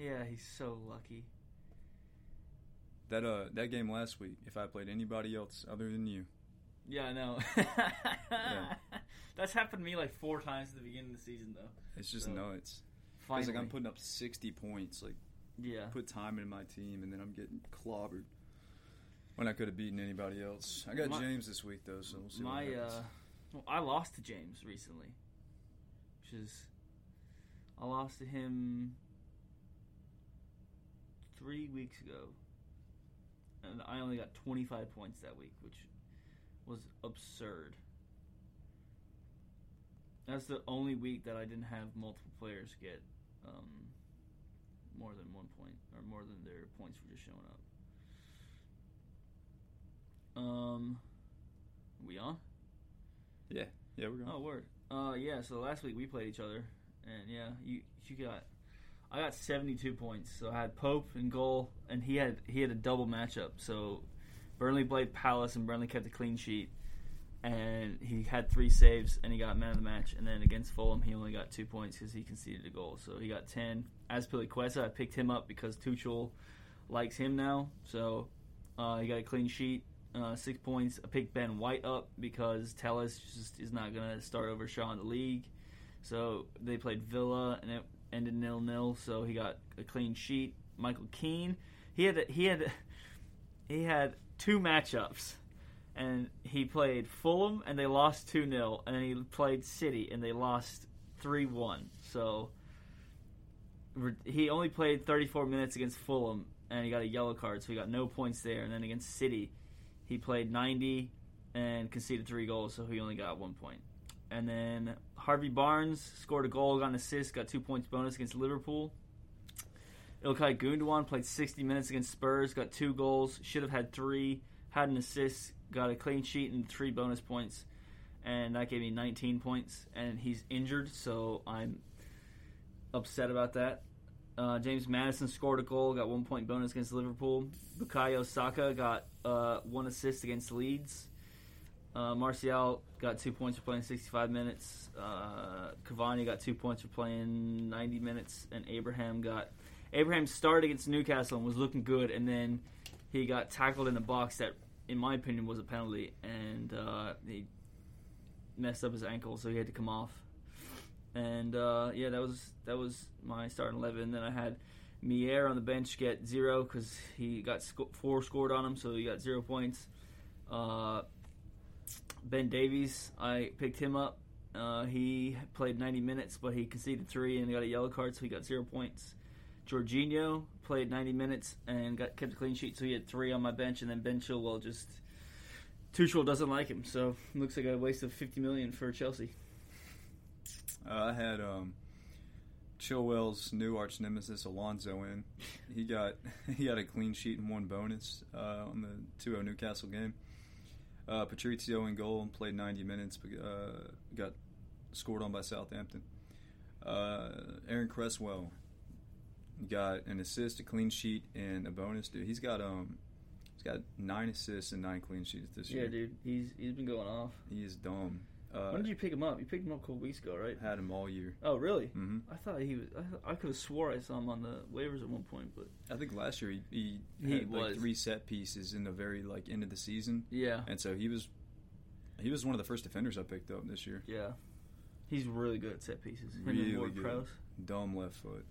Yeah, he's so lucky. That uh that game last week, if I played anybody else other than you, Yeah, I know. That's happened to me like four times at the beginning of the season, though. it's just So, nuts. It's like I'm putting up 60 points, like yeah. put time in my team, and then I'm getting clobbered when I could have beaten anybody else. I got My- James this week though, so we'll see. My, uh, well, I lost to James recently, which is, I lost to him three weeks ago, and I only got 25 points that week, which was absurd. That's the only week that I didn't have multiple players get um, more than one point, or more than their points were just showing up. Um, we on? yeah, yeah, we're going. Oh, word. Uh, yeah. So last week we played each other, and yeah, you you got, I got seventy two points. So I had Pope and goal, and he had he had a double matchup. So Burnley played Palace, and Burnley kept a clean sheet, and he had three saves, and he got man of the match. And then against Fulham, he only got two points because he conceded a goal. So he got ten. Azpilicueta, I picked him up because Tuchel likes him now. So uh, he got a clean sheet uh, six points. I picked Ben White up because Telles just is not going to start over Shaw in the league. So they played Villa and it ended nil nil. So he got a clean sheet. Michael Keane, he had he had he had two matchups, and he played Fulham and they lost two 0 and then he played City and they lost three one. So he only played 34 minutes against Fulham and he got a yellow card, so he got no points there. And then against City, he played 90 and conceded three goals, so he only got one point. And then Harvey Barnes scored a goal, got an assist, got two points bonus against Liverpool. Ilkay Gundogan played 60 minutes against Spurs, got two goals, should have had three, had an assist, got a clean sheet and three bonus points, and that gave me 19 points. And he's injured, so I'm upset about that. Uh, James Madison scored a goal, got one point bonus against Liverpool. Bukayo Saka got uh, one assist against Leeds. Uh, Martial got two points for playing 65 minutes. Uh, Cavani got two points for playing 90 minutes, and Abraham got Abraham started against Newcastle and was looking good, and then he got tackled in the box that, in my opinion, was a penalty, and uh, he messed up his ankle, so he had to come off. And uh, yeah, that was that was my starting eleven. Then I had Meslier on the bench get zero because he got four scored on him, so he got zero points. Uh, ben Davies, I picked him up. Uh, he played 90 minutes, but he conceded three and got a yellow card, so he got zero points. Jorginho played 90 minutes and got kept a clean sheet, so he had three on my bench. And then Ben Chilwell just Tuchel doesn't like him, so looks like a waste of 50 million for Chelsea. Uh, I had um, Chilwell's new arch nemesis Alonso in. He got he got a clean sheet and one bonus uh, on the 2-0 Newcastle game. Uh, Patricio in goal and played 90 minutes, but uh, got scored on by Southampton. Uh, Aaron Cresswell got an assist, a clean sheet, and a bonus. Dude, he's got um he's got nine assists and nine clean sheets this Yeah, year. Yeah, dude, he's he's been going off. He is dumb. Uh, when did you pick him up? You picked him up a couple weeks ago, right? had him all year. Oh, really? hmm I thought he was. I, I could have swore I saw him on the waivers at one point, but I think last year he, he, He had like three set pieces in the very like end of the season, yeah, and so he was he was one of the first defenders I picked up this year. yeah, he's really good at set pieces. Him Really good. Prowse. Dumb left foot.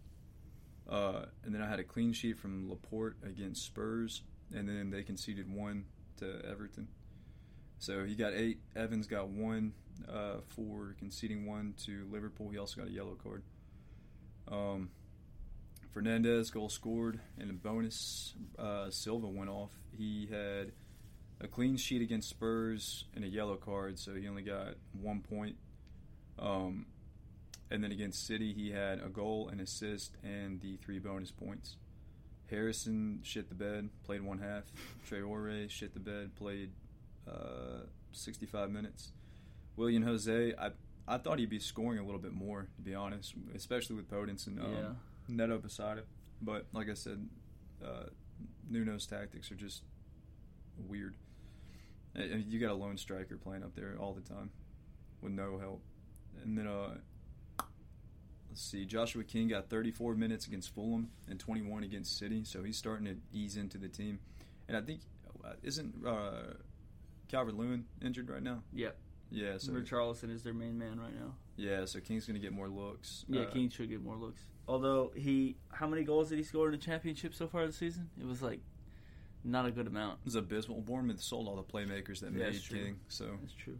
Uh, and then I had a clean sheet from Laporte against Spurs, and then they conceded one to Everton. So he got eight. Evans got one uh, for conceding one to Liverpool. He also got a yellow card. Um, Fernandez goal scored and a bonus. Uh, Silva went off. He had a clean sheet against Spurs and a yellow card, so he only got one point. Um, and then against City, he had a goal, an assist, and the three bonus points. Harrison shit the bed, played one half. Traore shit the bed, played uh, 65 minutes. Willian Jose, I I thought he'd be scoring a little bit more, to be honest, especially with Podence and um, Yeah. Neto beside him. But like I said, uh, Nuno's tactics are just weird. I- I mean, you got a lone striker playing up there all the time with no help. And then, uh, let's see, Joshua King got 34 minutes against Fulham and 21 against City, so he's starting to ease into the team. And I think, uh, isn't uh, Calvert Lewin injured right now? Yep. Yeah, so Richarlison is their main man right now. yeah, so King's gonna get more looks. Yeah, Uh, King should get more looks. Although he, how many goals did he score in the championship so far this season? It was like not a good amount. It was abysmal. Bournemouth sold all the playmakers that Yeah, made. King. So, That's true.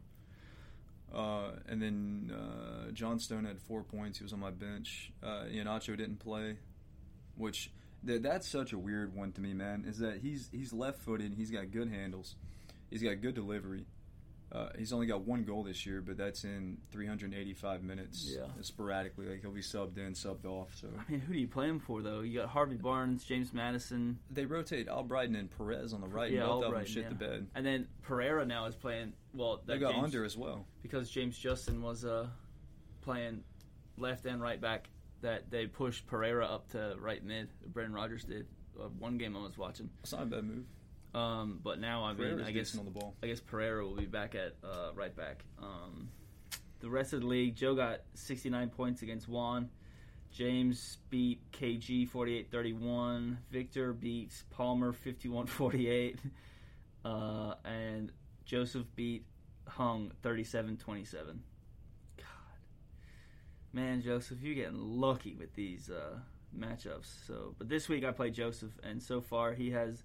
uh, and then uh, Johnstone had four points. He was on my bench. Uh, Iheanacho didn't play, which th- that's such a weird one to me, man. Is that he's he's left-footed. He's got good handles. He's got good delivery. Uh, he's only got one goal this year, but that's in 385 minutes. Yeah. sporadically, like he'll be subbed in, subbed off. So I mean, who do you play him for though? You got Harvey Barnes, James Madison, they rotate Albrighton and Perez on the right. Yeah, and both of them shit yeah. the bed. and then Pereira now is playing. Well, They got James- under as well. because James Justin was uh, playing left and right back. That they pushed Pereira up to right mid. Brendan Rodgers did uh, one game I was watching. It's not a bad move. Um, but now I mean, I guess on the ball. I guess Pereira will be back at uh, right back. Um, the rest of the league, Joe got 69 points against Juan. James beat KG 48-31. Victor beats Palmer 51-48. Uh, and Joseph beat Hung 37-27. God. Man, Joseph, you're getting lucky with these uh, matchups. So, but this week I played Joseph, and so far he has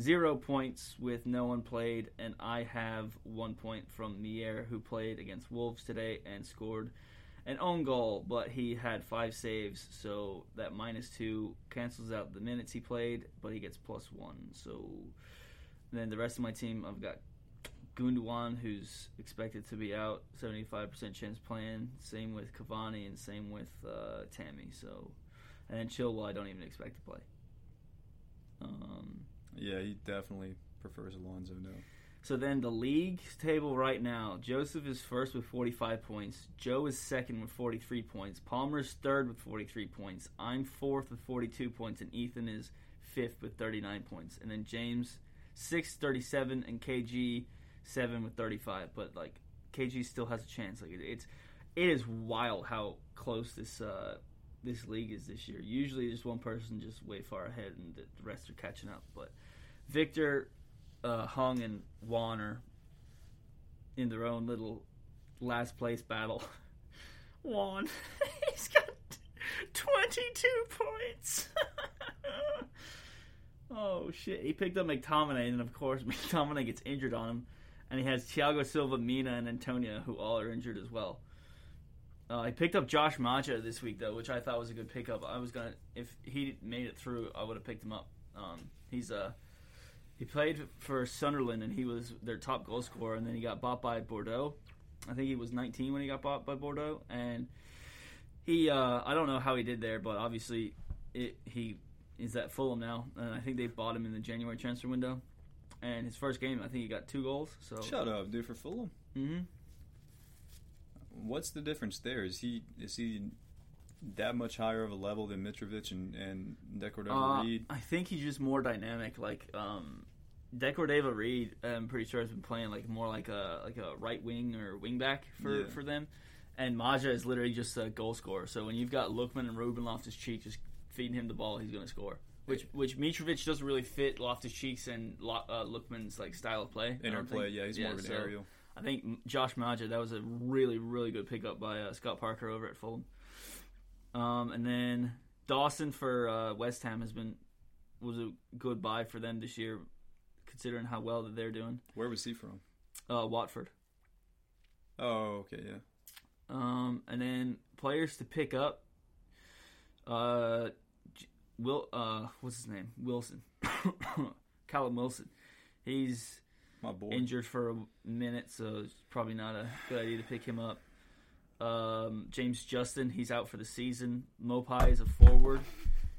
zero points with no one played, and I have one point from Meslier, who played against Wolves today and scored an own goal, but he had five saves, so that minus two cancels out the minutes he played, but he gets plus one. So then the rest of my team, I've got Gundogan, who's expected to be out, 75% chance playing. Same with Cavani and same with uh, Tammy. So, and then Chilwell, I don't even expect to play. Um, Yeah, he definitely prefers Alonso now. so then the league table right now, Joseph is first with 45 points. Joe is second with 43 points. Palmer is third with 43 points. I'm fourth with 42 points, and Ethan is fifth with 39 points. And then James sixth, 37, and KG seven with 35. But like KG still has a chance. Like it's it is wild how close this uh, this league is this year. Usually, just one person just way far ahead, and the rest are catching up. But Victor, uh, Hung, and are in their own little last place battle. Juan, he's got 22 points. oh shit! He picked up McTominay, and of course McTominay gets injured on him, and he has Thiago Silva, Mina, and Antonio, who all are injured as well. Uh, I picked up Josh Maja this week though, which I thought was a good pickup. I was gonna, if he made it through, I would have picked him up. Um, he's uh, he played for Sunderland and he was their top goal scorer, and then he got bought by Bordeaux. I think he was 19 when he got bought by Bordeaux, and he uh, I don't know how he did there, but obviously it, he is at Fulham now, and I think they bought him in the January transfer window. And his first game, I think he got two goals. So Shut up, dude. For Fulham, Mm-hmm. what's the difference there? Is he is he that much higher of a level than Mitrovic and and De Cordova Uh, Reid? I think he's just more dynamic. Like um, De Cordova Reid, I'm pretty sure has been playing like more like a like a right wing or wing back for, Yeah. for them. And Maja is literally just a goal scorer. So when you've got Lookman and Ruben Loftus Cheek just feeding him the ball, he's going to score. Which which Mitrovic doesn't really fit Loftus Cheeks and Lo- uh, Lookman's like style of play. I don't Interplay, think. yeah, he's more of an so aerial. I think Josh Maja that was a really really good pickup by uh, Scott Parker over at Fulham. Um, and then Dawson for uh, West Ham has been was a good buy for them this year, considering how well that they're doing. Where was he from? Uh, Watford. Oh, okay, yeah. Um, and then players to pick up. Uh, Will uh, what's his name? Wilson. Callum Wilson. He's My boy. injured for a minute, so it's probably not a good idea to pick him up. Um, James Justin, he's out for the season. Maupay is a forward.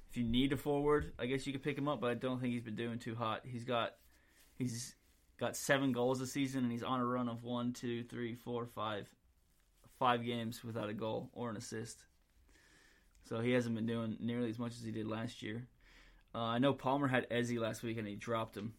If you need a forward, I guess you could pick him up, but I don't think he's been doing too hot. He's got he's got seven goals this season, and he's on a run of one, two, three, four, five, five games without a goal or an assist. So he hasn't been doing nearly as much as he did last year. Uh, I know Palmer had Eze last week, and he dropped him.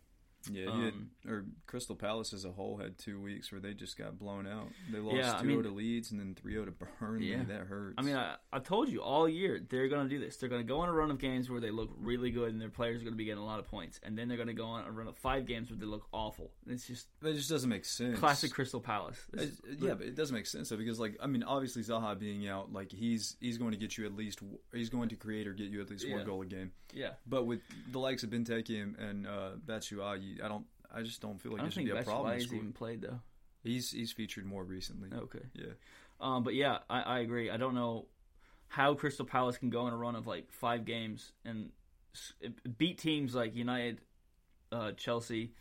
Yeah, he had, Um, or Crystal Palace as a whole had two weeks where they just got blown out. They lost Yeah, I 2 mean- 0 to Leeds and then 3 0 to Burnley. Yeah. That hurts. I mean, I, I told you all year they're going to do this. They're going to go on a run of games where they look really good and their players are going to be getting a lot of points, and then they're going to go on a run of five games where they look awful. It's just it just doesn't make sense. classic Crystal Palace. It's- yeah, but it doesn't make sense though because like I mean obviously Zaha being out like he's he's going to get you at least he's going to create or get you at least Yeah. one goal a game. yeah. But with the likes of Benteke and, and uh, Batshuayi, I don't I just don't feel like I don't it should think be a problem. in Batshuayi's score. even played though. He's he's featured more recently. Okay. Yeah. Um, but yeah, I, I agree. I don't know how Crystal Palace can go on a run of like five games and beat teams like United, uh, Chelsea,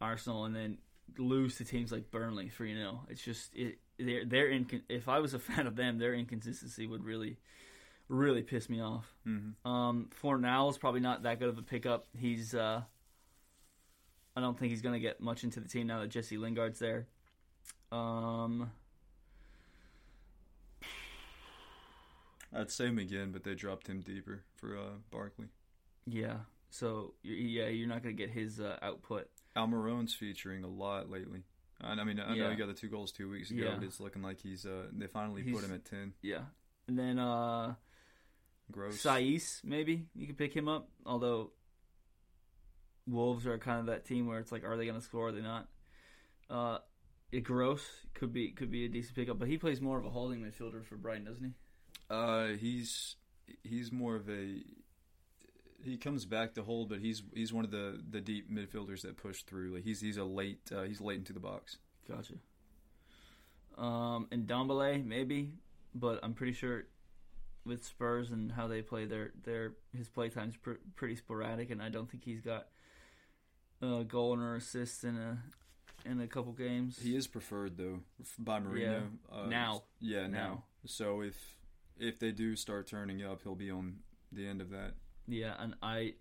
Arsenal, and then lose to teams like Burnley you know. It's just it. They're they're incon- If I was a fan of them, their inconsistency would really, really piss me off. hmm Um, Fornal is probably not that good of a pickup. He's uh, I don't think he's going to get much into the team now that Jesse Lingard's there. Um, I'd say him again, but they dropped him deeper for uh, Barkley. yeah. So yeah, you're not going to get his uh, output. Almiron's featuring a lot lately. And I mean, I know Yeah. he got the two goals two weeks ago, Yeah. but it's looking like he's. Uh, they finally He's- put him at ten. Yeah, and then uh, Gross. Saiss maybe you could pick him up. Although Wolves are kind of that team where it's like, are they going to score? Are they not? Uh, it gross could be could be a decent pickup, but he plays more of a holding midfielder for Brighton, doesn't he? Uh, he's he's more of a. He comes back to hold, but he's he's one of the, the deep midfielders that push through. Like he's he's a late uh, he's late into the box. Gotcha. Um, and Ndombele maybe, but I'm pretty sure with Spurs and how they play, their their his play time's pr- pretty sporadic, and I don't think he's got a goal or assist in a in a couple games. He is preferred though by Mourinho Yeah. uh, Now. Yeah, now. Now. So if if they do start turning up, he'll be on the end of that. Yeah, and I,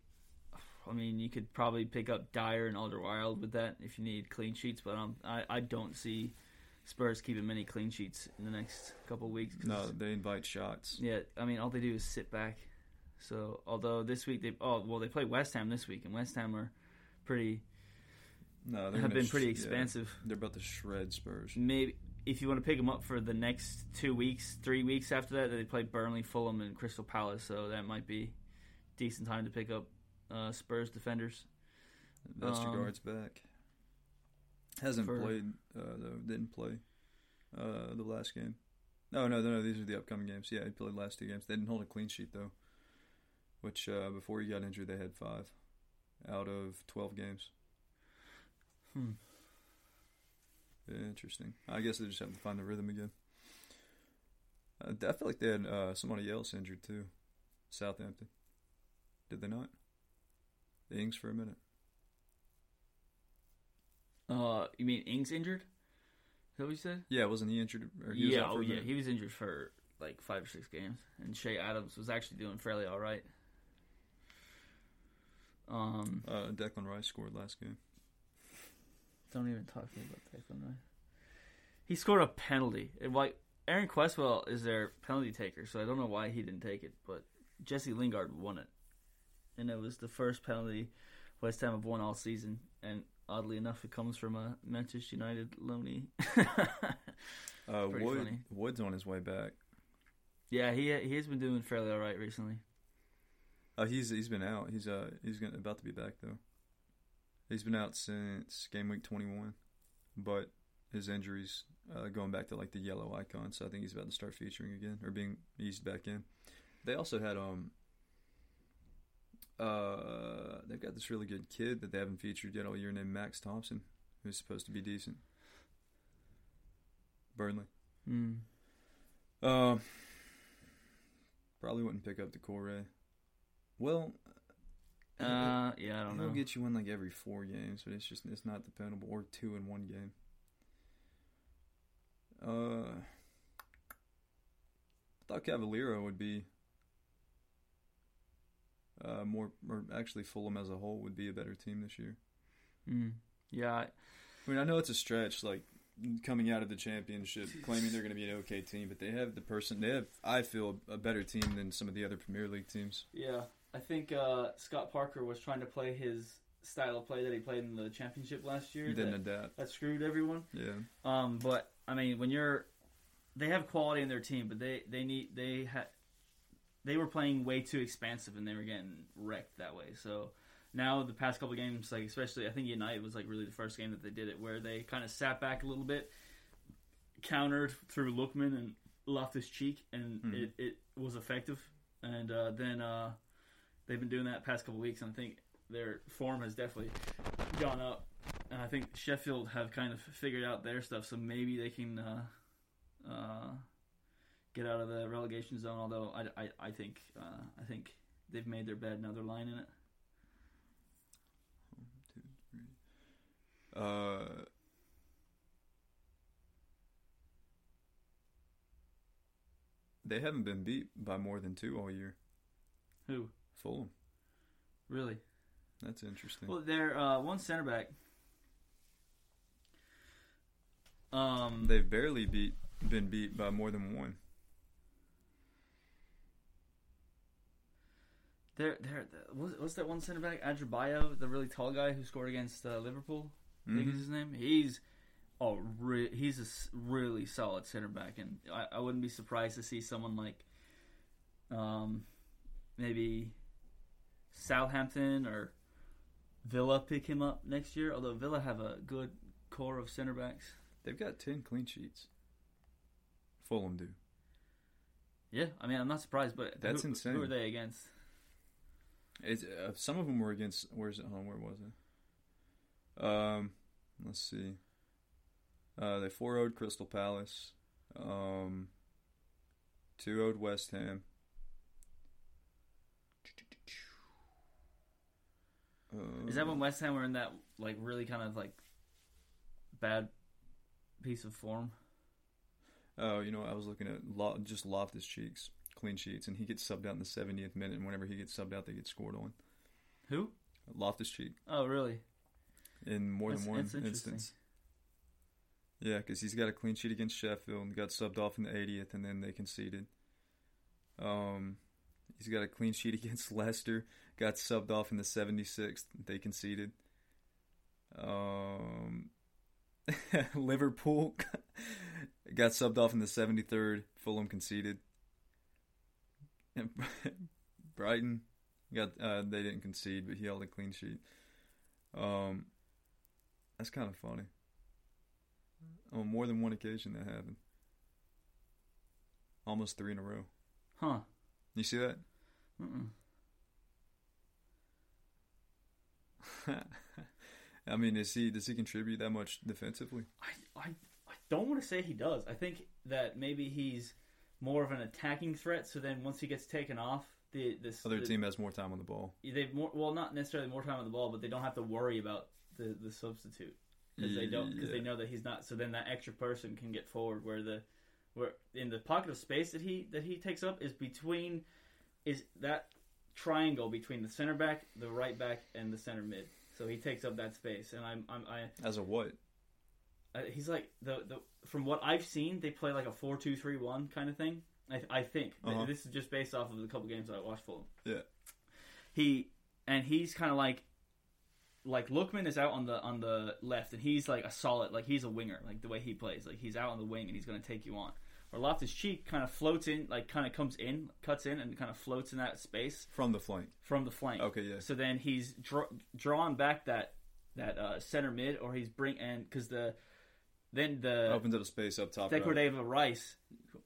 I mean, you could probably pick up Dier and Alderweireld with that if you need clean sheets, but um, I I don't see Spurs keeping many clean sheets in the next couple of weeks. 'cause- No, they invite shots. Yeah, I mean, all they do is sit back. So, although this week they oh well they play West Ham this week, and West Ham are pretty No, have been pretty sh- yeah, expansive. they're about to shred Spurs. Maybe if you want to pick them up for the next two weeks, three weeks after that, they play Burnley, Fulham, and Crystal Palace. So that might be decent time to pick up uh, Spurs defenders. Vestergaard's back. Hasn't for- played uh, though. Didn't play uh, the last game. No, no, no, no. These are the upcoming games. Yeah, he played the last two games. They didn't hold a clean sheet though. Which uh, before he got injured, they had five out of twelve games. Hmm. Interesting. I guess they just have to find the rhythm again. Uh, I feel like they had uh, somebody else injured too. Southampton. Did they not? The Ings for a minute. Uh, you mean Ings injured? Is that what you said? Yeah, wasn't he injured? Or he yeah, oh yeah, minute? he was injured for like five or six games, and Che Adams was actually doing fairly all right. Um, Uh, Declan Rice scored last game. don't even talk to me about Declan Rice. He scored a penalty. It, like Aaron Cresswell is their penalty taker, so I don't know why he didn't take it, but Jesse Lingard won it, and it was the first penalty West Ham have won all season. And oddly enough, it comes from a Manchester United loanee. Uh, Wood. Wood's on his way back. yeah, he he has been doing fairly all right recently. Uh, he's he's been out. He's uh he's gonna, about to be back though. He's been out since game week twenty one, but his injuries uh, going back to like the yellow icon. So I think he's about to start featuring again or being eased back in. They also had um uh they've got this really good kid that they haven't featured yet all year named Max Thompson, who's supposed to be decent. Burnley. Hmm. Um, probably wouldn't pick up the Corre. Well, Uh, yeah, I don't know. It'll get you in like every four games, but it's just it's not dependable. Or two in one game. Uh, I thought Cavaleiro would be uh, more, or actually Fulham as a whole would be a better team this year. Mm. Yeah, I- I mean, I know it's a stretch, like coming out of the championship, claiming they're going to be an okay team, but they have the person. They have, I feel, a better team than some of the other Premier League teams. yeah. I think uh, Scott Parker was trying to play his style of play that he played in the championship last year. Didn't that, adapt. that screwed everyone. Yeah, Um, but I mean, when you're, they have quality in their team, but they they need they had, they were playing way too expansive and they were getting wrecked that way. So now the past couple games, like especially I think United was like really the first game that they did it where they kind of sat back a little bit, countered through Lookman and Loftus Cheek, and Mhm. it, it was effective. And uh, then uh, they've been doing that past couple weeks, and I think their form has definitely gone up. And I think Sheffield have kind of figured out their stuff, so maybe they can uh, uh, get out of the relegation zone. Although I, I, I think uh, I think they've made their bed, now they're lying in it. Uh, they haven't been beat by more than two all year. Who Fulham. really? That's interesting. Well, they're uh, one center back. Um, They've barely beat been beat by more than one. they're they're what's, that one center back? Adarabioyo, the really tall guy who scored against uh, Liverpool. I think Mhm. is his name. He's oh, re- he's a really solid center back, and I, I wouldn't be surprised to see someone like, um, maybe Southampton or Villa pick him up next year. Although Villa have a good core of center backs. They've got ten clean sheets. Fulham do. Yeah, I mean I'm not surprised, but That's who, insane. Who are they against? It's uh, some of them were against. Where's it? Oh, where was it? Um, let's see. Uh, they four 0 Crystal Palace. Um, two 0 West Ham. Uh, Is that when West Ham were in that like really kind of like bad piece of form? Oh, you know, I was looking at Lo- just Loftus Cheeks clean sheets, and he gets subbed out in the 70th minute. And whenever he gets subbed out, they get scored on. Who? Loftus Cheek Oh, really? in more That's- than one instance. Yeah, because he's got a clean sheet against Sheffield and got subbed off in the 80th, and then they conceded. Um, he's got a clean sheet against Leicester, got subbed off in the 76th, they conceded. Um, Liverpool got subbed off in the 73rd, Fulham conceded. And Brighton got uh, they didn't concede, but he held a clean sheet. Um, that's kind of funny. On more than one occasion that happened. Almost three in a row. Huh? You see that? I mean, is he does he contribute that much defensively? I, I I don't want to say he does. I think that maybe he's more of an attacking threat. So then once he gets taken off, the this Other the, team has more time on the ball. they've more well not necessarily more time on the ball, but they don't have to worry about the the substitute because they don't because they know that he's not. So then that extra person can get forward where the where in the pocket of space that he that he takes up is between is that triangle between the center back, the right back, and the center mid. So he takes up that space, and I'm, I'm I As a what? uh, he's like the the from what I've seen, they play like a four two three one kind of thing. I, I think Uh-huh. this is just based off of the couple games that I watched Fulham. Yeah. He and he's kind of like like Lookman is out on the on the left, and he's like a solid like he's a winger like the way he plays like he's out on the wing and he's going to take you on. Or Loftus Cheek kind of floats in, like kind of comes in, cuts in, and kind of floats in that space From the flank. from the flank. Okay, yeah. So then he's draw, drawing back that that uh, center mid, or he's bring and because the then the Opens up a space up top. right. De Cordova Reid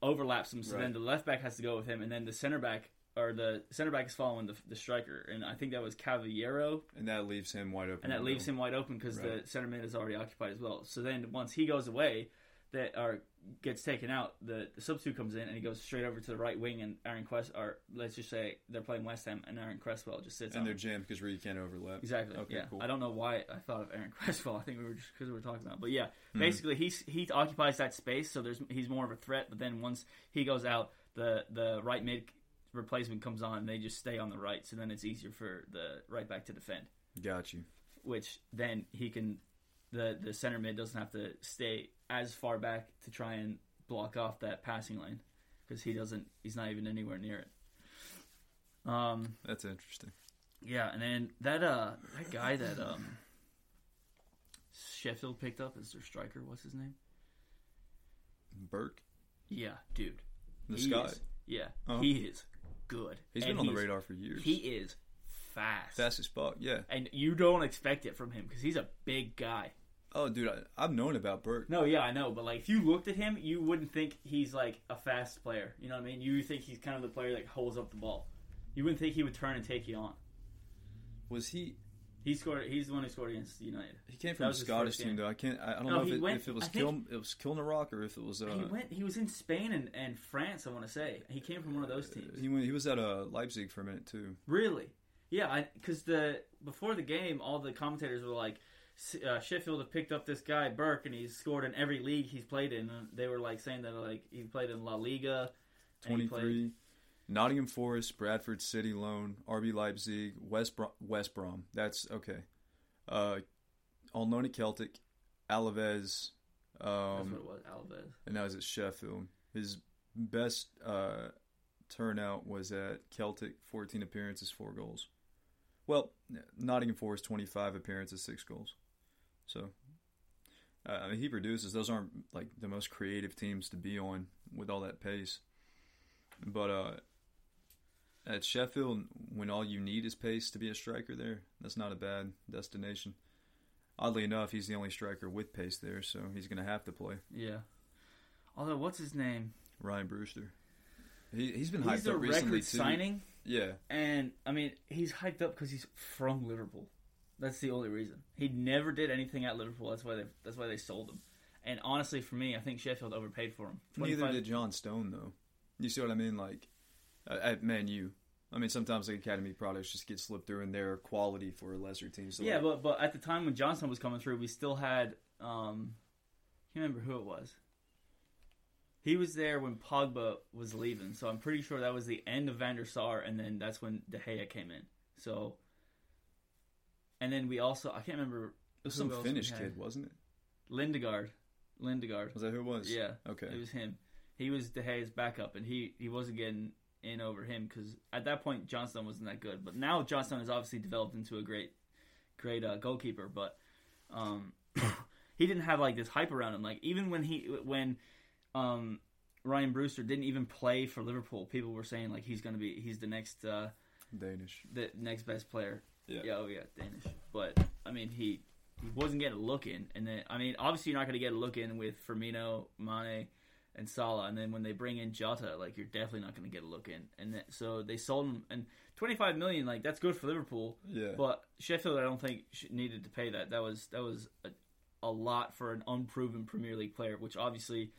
overlaps him, so Right. then the left back has to go with him, and then the center back or the center back is following the, the striker, and I think that was Cavaleiro, And that leaves him wide open. and that leaves him wide open because Right. the center mid is already occupied as well. So then once he goes away, that our gets taken out, the, the substitute comes in and he goes straight over to the right wing, and Aaron Quest, or let's just say they're playing West Ham, and Aaron Cresswell just sits and on they're him. jammed because Reid can't overlap. Exactly. Okay, yeah. cool. I don't know why I thought of Aaron Cresswell. I think we were just because we were talking about. But yeah, Hmm. basically he's he occupies that space, so there's he's more of a threat. But then once he goes out, the the right mid replacement comes on, and they just stay on the right. So then it's easier for the right back to defend. Got you. Which then he can the the center mid doesn't have to stay as far back to try and block off that passing lane because he doesn't. He's not even anywhere near it. Um. That's interesting. Yeah, and then that uh that guy that um Sheffield picked up as their striker, what's his name? Burke, Yeah, dude. the He is- yeah, Uh-huh. he is good. He's And been on the radar for years. He is fast. Fast as fuck. Yeah. And you don't expect it from him because he's a big guy. Oh, dude, I, I've known about Burke. No, yeah, I know, but like if you looked at him, you wouldn't think he's like a fast player. You know what I mean? You think he's kind of the player that holds up the ball. You wouldn't think he would turn and take you on. Was he? He scored. He's the one who scored against United. He came from a Scottish team, though. I can't. I, I don't No, know if it, went- if it was Kil, it was Kilmarnock or if it was. Uh, he went. He was in Spain and, and France. I want to say he came from one of those teams. He went. He was at uh, Leipzig for a minute too. Really? Yeah, because the before the game, all the commentators were like, "S- uh, Sheffield have picked up this guy Burke, and he's scored in every league he's played in. And they were like saying that like he played in La Liga, Twenty played- Nottingham Forest, Bradford City loan, RB Leipzig, West Brom, West Brom. That's okay. Uh, on loan at Celtic, Alaves, That's um, what it was, Alves. and now he's at Sheffield. His best uh, turnout was at Celtic, 14 appearances, 4 goals. Well, Nottingham Forest, 25 appearances, 6 goals. So, uh, I mean, he produces. Those aren't like the most creative teams to be on with all that pace. But uh, at Sheffield, when all you need is pace to be a striker there, that's not a bad destination. Oddly enough, he's the only striker with pace there, so he's going to have to play. Yeah. Although, what's his name? Ryan Brewster. He he's been He's hyped up recently too. signing, Yeah, and I mean, he's hyped up because he's from Liverpool. That's the only reason. He never did anything at Liverpool. That's why they. That's why they sold him. And honestly, for me, I think Sheffield overpaid for him. neither did Johnstone though. You see what I mean? Like uh, at Man U. I mean, sometimes the academy products just get slipped through, and they're quality for a lesser teams. So Yeah, like, but but at the time when Johnson was coming through, we still had um, I can't remember who it was. He was there when Pogba was leaving, so I'm pretty sure that was the end of Van der Sar, and then that's when De Gea came in. So, and then we also I can't remember it was some Finnish kid, wasn't it? Lindegaard. Lindegaard. Was that who it was? Yeah. Okay. It was him. He was De Gea's backup, and he, he wasn't getting in over him because at that point Johnstone wasn't that good. But now Johnstone has obviously developed into a great, great uh, goalkeeper. But um, he didn't have like this hype around him. Like even when he when um, Ryan Brewster didn't even play for Liverpool, people were saying like he's gonna be he's the next uh, Danish. the next best player. Yeah. Yeah, oh yeah, Danish. But I mean, he he wasn't getting a look in, and then I mean, obviously you're not going to get a look in with Firmino, Mane, and Salah, and then when they bring in Jota, like you're definitely not going to get a look in, and then, so they sold him and 25 million, like that's good for Liverpool, Yeah. but Sheffield, I don't think needed to pay that. That was that was a, a lot for an unproven Premier League player, which obviously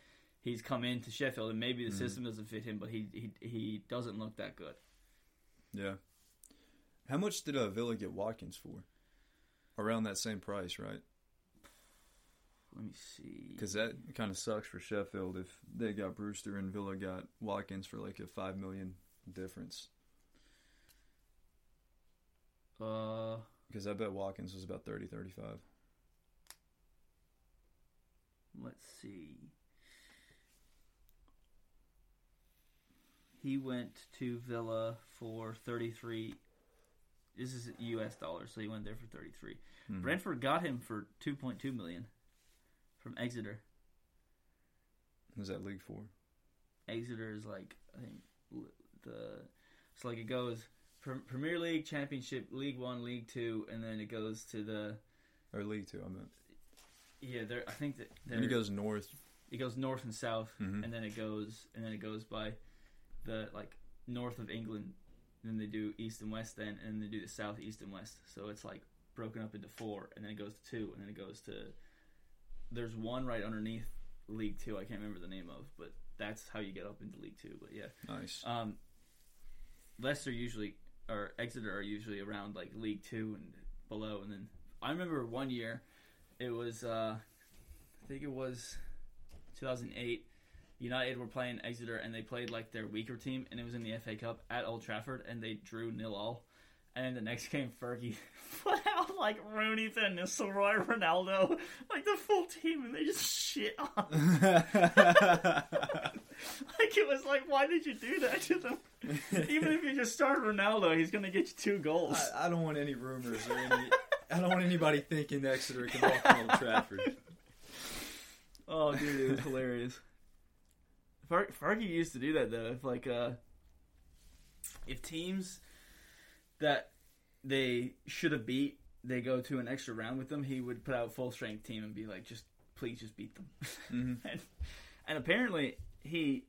he's come into Sheffield, and maybe the Mhm. system doesn't fit him, but he he he doesn't look that good. yeah. How much did uh, Villa get Watkins for? Around that same price, right? Let me see. Because that kind of sucks for Sheffield if they got Brewster and Villa got Watkins for like a five million difference. Uh, Because I bet Watkins was about 30, 35. let's see. He went to Villa for 33. This is U.S. dollars, so he went there for 33. Mhm. Brentford got him for 2.2 million from Exeter. Was that League Four? Exeter is like I think the so like it goes Premier League, Championship, League One, League Two, and then it goes to the Or League Two, I meant. yeah. There, I think that there- goes north. it goes north and south, Mhm. and then it goes and then it goes by the like north of England. Then they do east and west, then and then they do the south, east, and west. So it's like broken up into four, and then it goes to two, and then it goes to. There's one right underneath League Two. I can't remember the name of, but that's how you get up into League Two. But yeah, Nice. um, Leicester usually or Exeter are usually around like League Two and below. And then I remember one year, it was uh, I think it was 2008. United were playing Exeter and they played like their weaker team, and it was in the FA Cup at Old Trafford, and they drew nil all. And the next game, Fergie put out like Rooney, Van Nistelrooy, Ronaldo, like the full team, and they just shit on. Like it was like, why did you do that to them? Even if you just start Ronaldo, he's gonna get you two goals. I, I don't want any rumors or any. I don't want anybody thinking Exeter can walk on Old Trafford. Oh, dude, it was hilarious. Fer- Fergie used to do that though. If like, uh, if teams that they should have beat, they go to an extra round with them, he would put out full strength team and be like, just please, just beat them. Mhm. and, and apparently, he,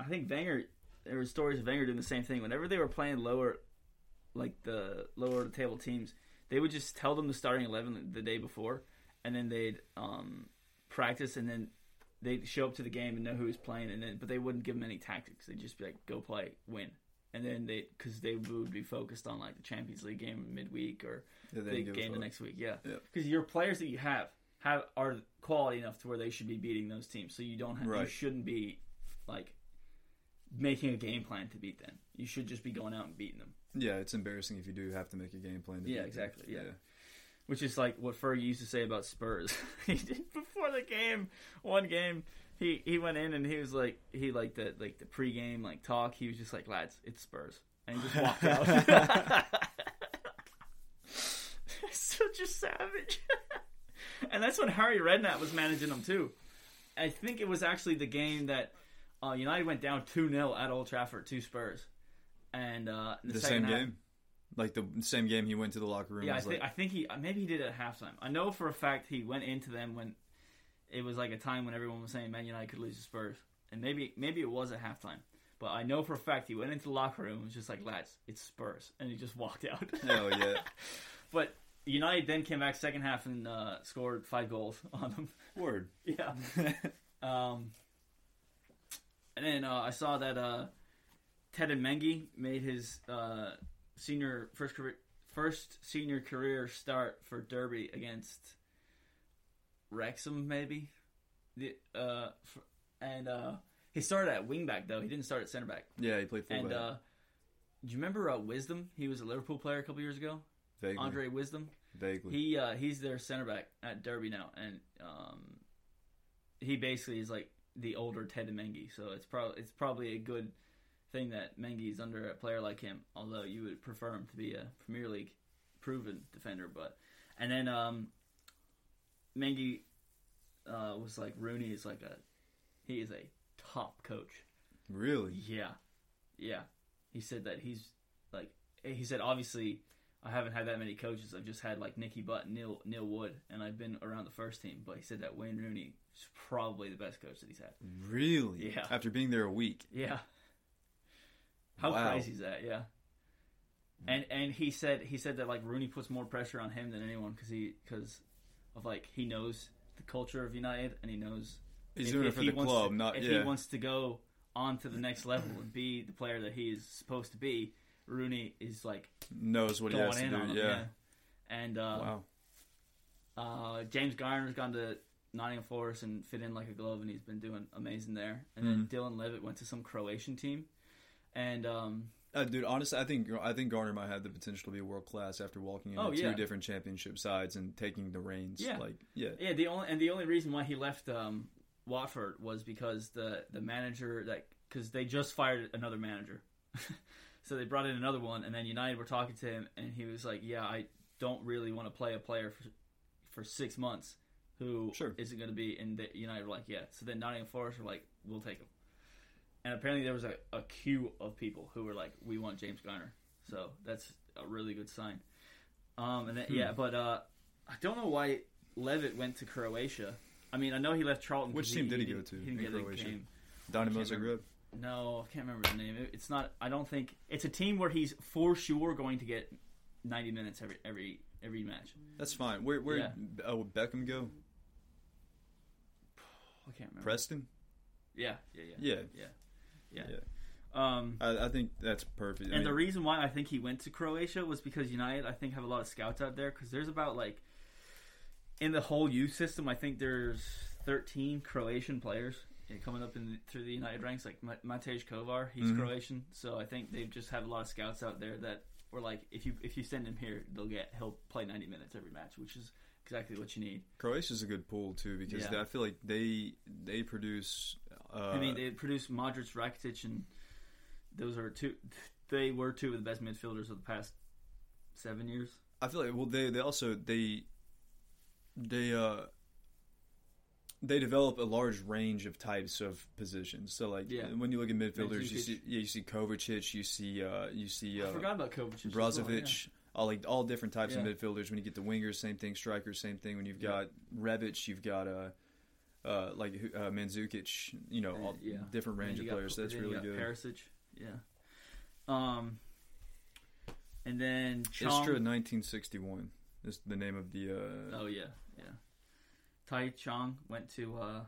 I think Wenger. There were stories of Wenger doing the same thing. Whenever they were playing lower, like the lower the table teams, they would just tell them the starting eleven the day before, and then they'd um, practice, and then they'd show up to the game and know who was playing, and then but they wouldn't give them any tactics. They'd just be like, "Go play, win," and then they because they would be focused on like the Champions League game midweek or Yeah, the game the next week. Yeah, Yeah. because your players that you have have are quality enough to where they should be beating those teams. So you don't have, you shouldn't be like making a game plan to beat them. You should just be going out and beating them. Yeah, it's embarrassing if you do have to make a game plan. To Yeah, beat them. exactly, yeah. Which is like what Fergie used to say about Spurs. he did before the game, one game, he he went in and he was like he like the like the pregame like talk. He was just like, lads, it's Spurs, and he just walked out. Such a savage. and that's when Harry Redknapp was managing them too. I think it was actually the game that uh, United went down two 0 at Old Trafford to Spurs, and uh, the, The, second same half- game, like the same game he went to the locker room. yeah, I, think like, I think he maybe he did it at halftime. I know for a fact he went into them when it was like a time when everyone was saying Man United could lose to Spurs, and maybe maybe it was at halftime. But I know for a fact he went into the locker room and was just like, "Lads, it's Spurs," and he just walked out. Hell yeah. but United then came back second half and uh, scored five goals on them. Word. yeah. Um, and then uh, I saw that uh, Teden Mengi made his uh, senior first career, first senior career start for Derby against Wrexham, maybe. The uh, f- and uh, he started at wingback though. He didn't start at center back. yeah, he played fullback. And uh, do you remember uh, Wisdom? He was a Liverpool player a couple years ago. vaguely. Andre Wisdom. Vaguely. He uh, he's their center back at Derby now, and um, he basically is like the older Teden Mengi. So it's probably it's probably a good thing that Mengi is under a player like him. Although you would prefer him to be a Premier League proven defender, but and then um, Mengi uh, was like Rooney is like a he is a top coach. really? Yeah, yeah. He said that he's like he said obviously I haven't had that many coaches. I've just had like Nicky Butt, Neil Neil Wood, and I've been around the first team. But he said that Wayne Rooney is probably the best coach that he's had. Really? Yeah. After being there a week. Yeah. How Wow. crazy is that? Yeah. And and he said he said that like Rooney puts more pressure on him than anyone because he because of like he knows the culture of United and he knows He's if- doing it for he the club, to- not if yeah. he wants to go on to the next level and be the player that he is supposed to be. Rooney is like knows what he has to do. yeah. yeah. And uh, Wow. uh, James Garner's gone to Nottingham Forest and fit in like a glove, and he's been doing amazing there. And then Mm-hmm. Dylan Levitt went to some Croatian team, and um, Uh, dude, honestly, I think I think Garner might have the potential to be world class after walking into Oh, two yeah. different championship sides and taking the reins. Yeah. Like, yeah. yeah, the only and the only reason why he left um, Watford was because the the manager that because they just fired another manager, so they brought in another one, and then United were talking to him, and he was like, "Yeah, I don't really want to play a player for for six months who Sure. not going to be." And the, United were like, "Yeah." So then Nottingham Forest were like, "We'll take him," and apparently there was a, a queue of people who were like, "We want James Garner," so that's a really good sign. Um, and then, yeah, but uh, I don't know why Levitt went to Croatia. I mean, I know he left Charlton. Which team did he didn't- go to He didn't in get Croatia? game. Dynamo. Zagreb. No, I can't remember the name. It- It's not. I don't think it's a team where he's for sure going to get ninety minutes every every every match. That's fine. Where where Yeah. uh, would Beckham go? I can't remember. Preston. Yeah, yeah, yeah, Yeah, yeah. Yeah. Um, I, I think that's perfect. I and the reason why I think he went to Croatia was because United, I think, have a lot of scouts out there. Because there's about like in the whole youth system, I think there's 13 Croatian players coming up in the, through the United ranks. Like Ma- Matej Kovar, he's Mhm. Croatian, so I think they just have a lot of scouts out there that were like, if you if you send him here, they'll get he'll play 90 minutes every match, which is exactly what you need. Croatia's a good pool too because Yeah. I feel like they they produce. Uh, I mean, they produced Modric, Rakitic, and those are two. They were two of the best midfielders of the past seven years. I feel like well they they also they they uh they develop a large range of types of positions. So like Yeah. when you look at midfielders, you see yeah, you see Kovacic, you see uh you see I uh, forgot about Kovacic. Brozovic, all like all different types of midfielders. When you get the wingers, same thing. Strikers, same thing. When you've Yeah. got Rebic, you've got uh, uh like uh, Mandzukic. You know, Uh, all yeah. different range of got- players. That's really got good. Perisic, yeah. Um, and then Chong. Istra 1961 is the name of the. Uh, Oh yeah, yeah. Tai Chong went to uh,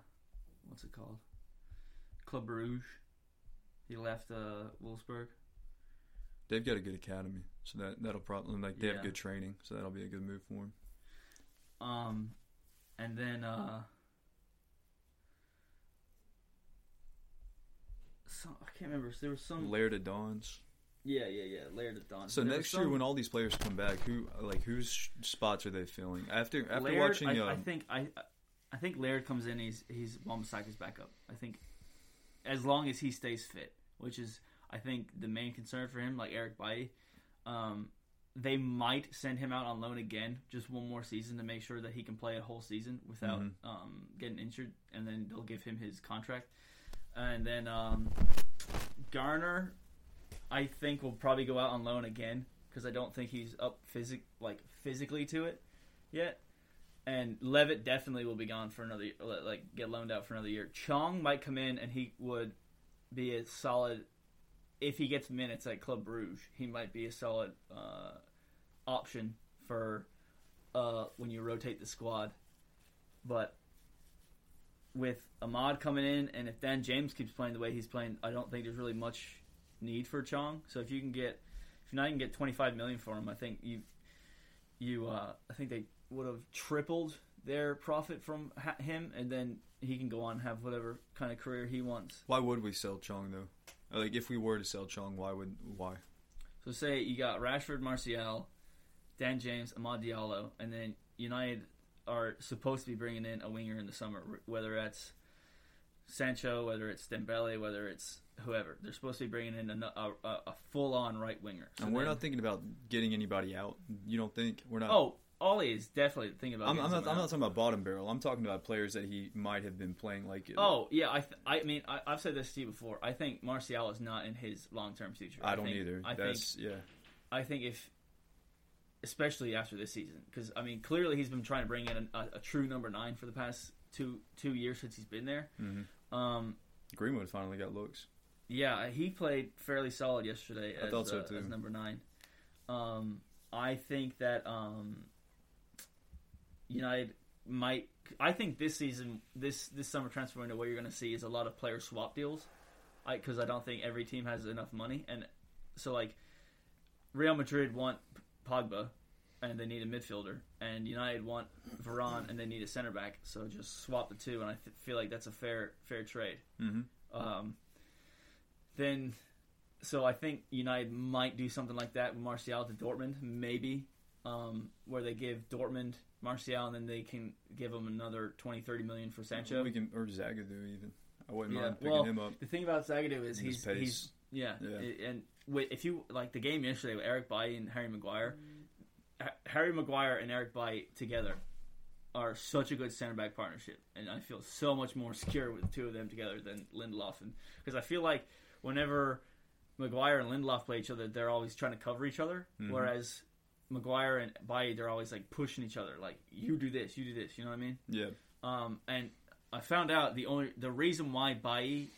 what's it called? Club Brugge. He left uh, Wolfsburg. They've got a good academy, so that that'll probably like they Yeah. have good training, so that'll be a good move for him. Um, and then uh, some, I can't remember. There was some. Laird of Dons. Yeah, yeah, yeah. Laird of Dawn. So There next year, when all these players come back, who like whose spots are they filling? After after Laird, watching, I, um, I think I, I think Laird comes in. He's he's Wan-Bissaka's backup. I think as long as he stays fit, which is I think the main concern for him, like Eric Bailly, um, they might send him out on loan again, just one more season to make sure that he can play a whole season without Mhm. um, getting injured, and then they'll give him his contract. And then um, Garner, I think will probably go out on loan again because I don't think he's up physic like physically to it yet. And Levitt definitely will be gone for another like get loaned out for another year. Chong might come in and he would be a solid if he gets minutes at Club Bruges. He might be a solid uh, option for uh, when you rotate the squad. But with Amad coming in, and if Dan James keeps playing the way he's playing, I don't think there's really much need for Chong. So if you can get, if not, you can get 25 million for him, I think you, you, uh, I think they would have tripled their profit from ha- him, and then he can go on and have whatever kind of career he wants. why would we sell Chong though? Like if we were to sell Chong, why would why? So say you got Rashford, Martial, Dan James, Amad Diallo, and then United are supposed to be bringing in a winger in the summer, whether that's Sancho, whether it's Dembele, whether it's whoever. They're supposed to be bringing in a, a, a full-on right winger. So and we're then- not thinking about getting anybody out. You don't think we're not? Oh, Ollie is definitely thinking about. I'm, I'm not. I'm not talking about bottom barrel. I'm talking about players that he might have been playing like. Oh yeah, I th- I mean I, I've said this to you before. I think Martial is not in his long-term future. I don't think, either. I think yeah. I think if, especially after this season, because I mean, clearly he's been trying to bring in a, a, a true number nine for the past two two years since he's been there. hmm Um, Greenwood finally got looks. yeah, he played fairly solid yesterday I as, so, uh, as number nine. Um, I think that um, United might. I think this season, this this summer transfer window, what you're going to see is a lot of player swap deals. I because I don't think every team has enough money, and so like Real Madrid want Pogba, and they need a midfielder, and United want Varane, and they need a center back. So just swap the two, and I th- feel like that's a fair fair trade. hmm Um, then, so I think United might do something like that with Martial to Dortmund, maybe, um, where they give Dortmund Martial and then they can give him another 20, 30 million for Sancho. We can or Zagadou even. I wouldn't Yeah, mind picking well, him up. The thing about Zagadou is he's he's yeah, Yeah. and wi- if you like the game yesterday with Eric Bailly and Harry Maguire, Ha- Harry Maguire and Eric Bailly together are such a good center back partnership, and I feel so much more secure with the two of them together than Lindelof, and because I feel like whenever Maguire and Lindelof play each other, they're always trying to cover each other, Mhm. whereas Maguire and Bailly they're always like pushing each other, like you do this, you do this, you know what I mean? Yeah. Um, and I found out the only the reason why Bailly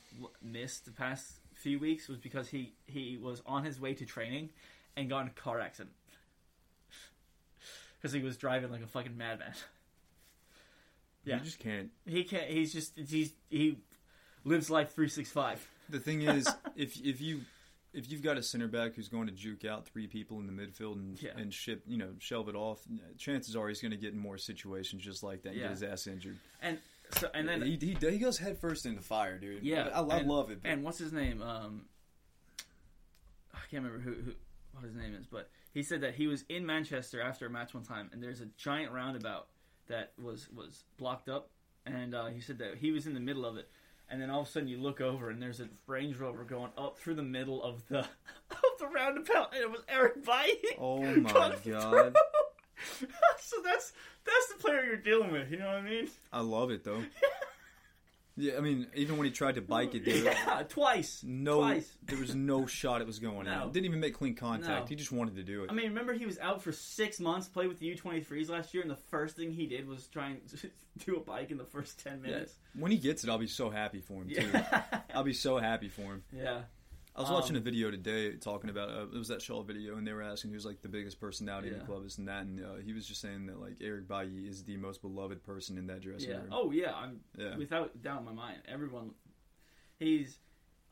missed the past few weeks was because he he was on his way to training and got in a car accident because he was driving like a fucking madman. Yeah. You just can't. He can't. He's just he's he lives life three six five. The thing is, if if you if you've got a center back who's going to juke out three people in the midfield and Yeah. and ship you know shelve it off, chances are he's going to get in more situations just like that and Yeah. get his ass injured. And so and then he, he he goes headfirst into fire, dude. yeah, I, I and- love it. but- And what's his name? Um, I can't remember who, who what his name is, but he said that he was in Manchester after a match one time, and there's a giant roundabout that was was blocked up, and uh, he said that he was in the middle of it. And then all of a sudden, you look over, and there's a Range Rover going up through the middle of the of the roundabout, and it was Eric Bailly. Oh my God. so that's that's the player you're dealing with. You know what I mean? I love it though. Yeah, I mean, even when he tried to bike it, dude, Yeah, twice. no, Twice. there was no shot it was going No. in. Didn't even make clean contact. No. He just wanted to do it. I mean, remember he was out for six months, played with the U23s last year, and the first thing he did was try and do a bike in the first 10 yeah. minutes. When he gets it, I'll be so happy for him too. I'll be so happy for him. yeah. I was Um, watching a video today talking about uh, it was that Shaw video, and they were asking who's like the biggest personality in the club, is and that, and uh, he was just saying that like Eric Bailly is the most beloved person in that dressing Yeah. room. Oh, yeah. I'm yeah, without doubt in my mind. Everyone, he's,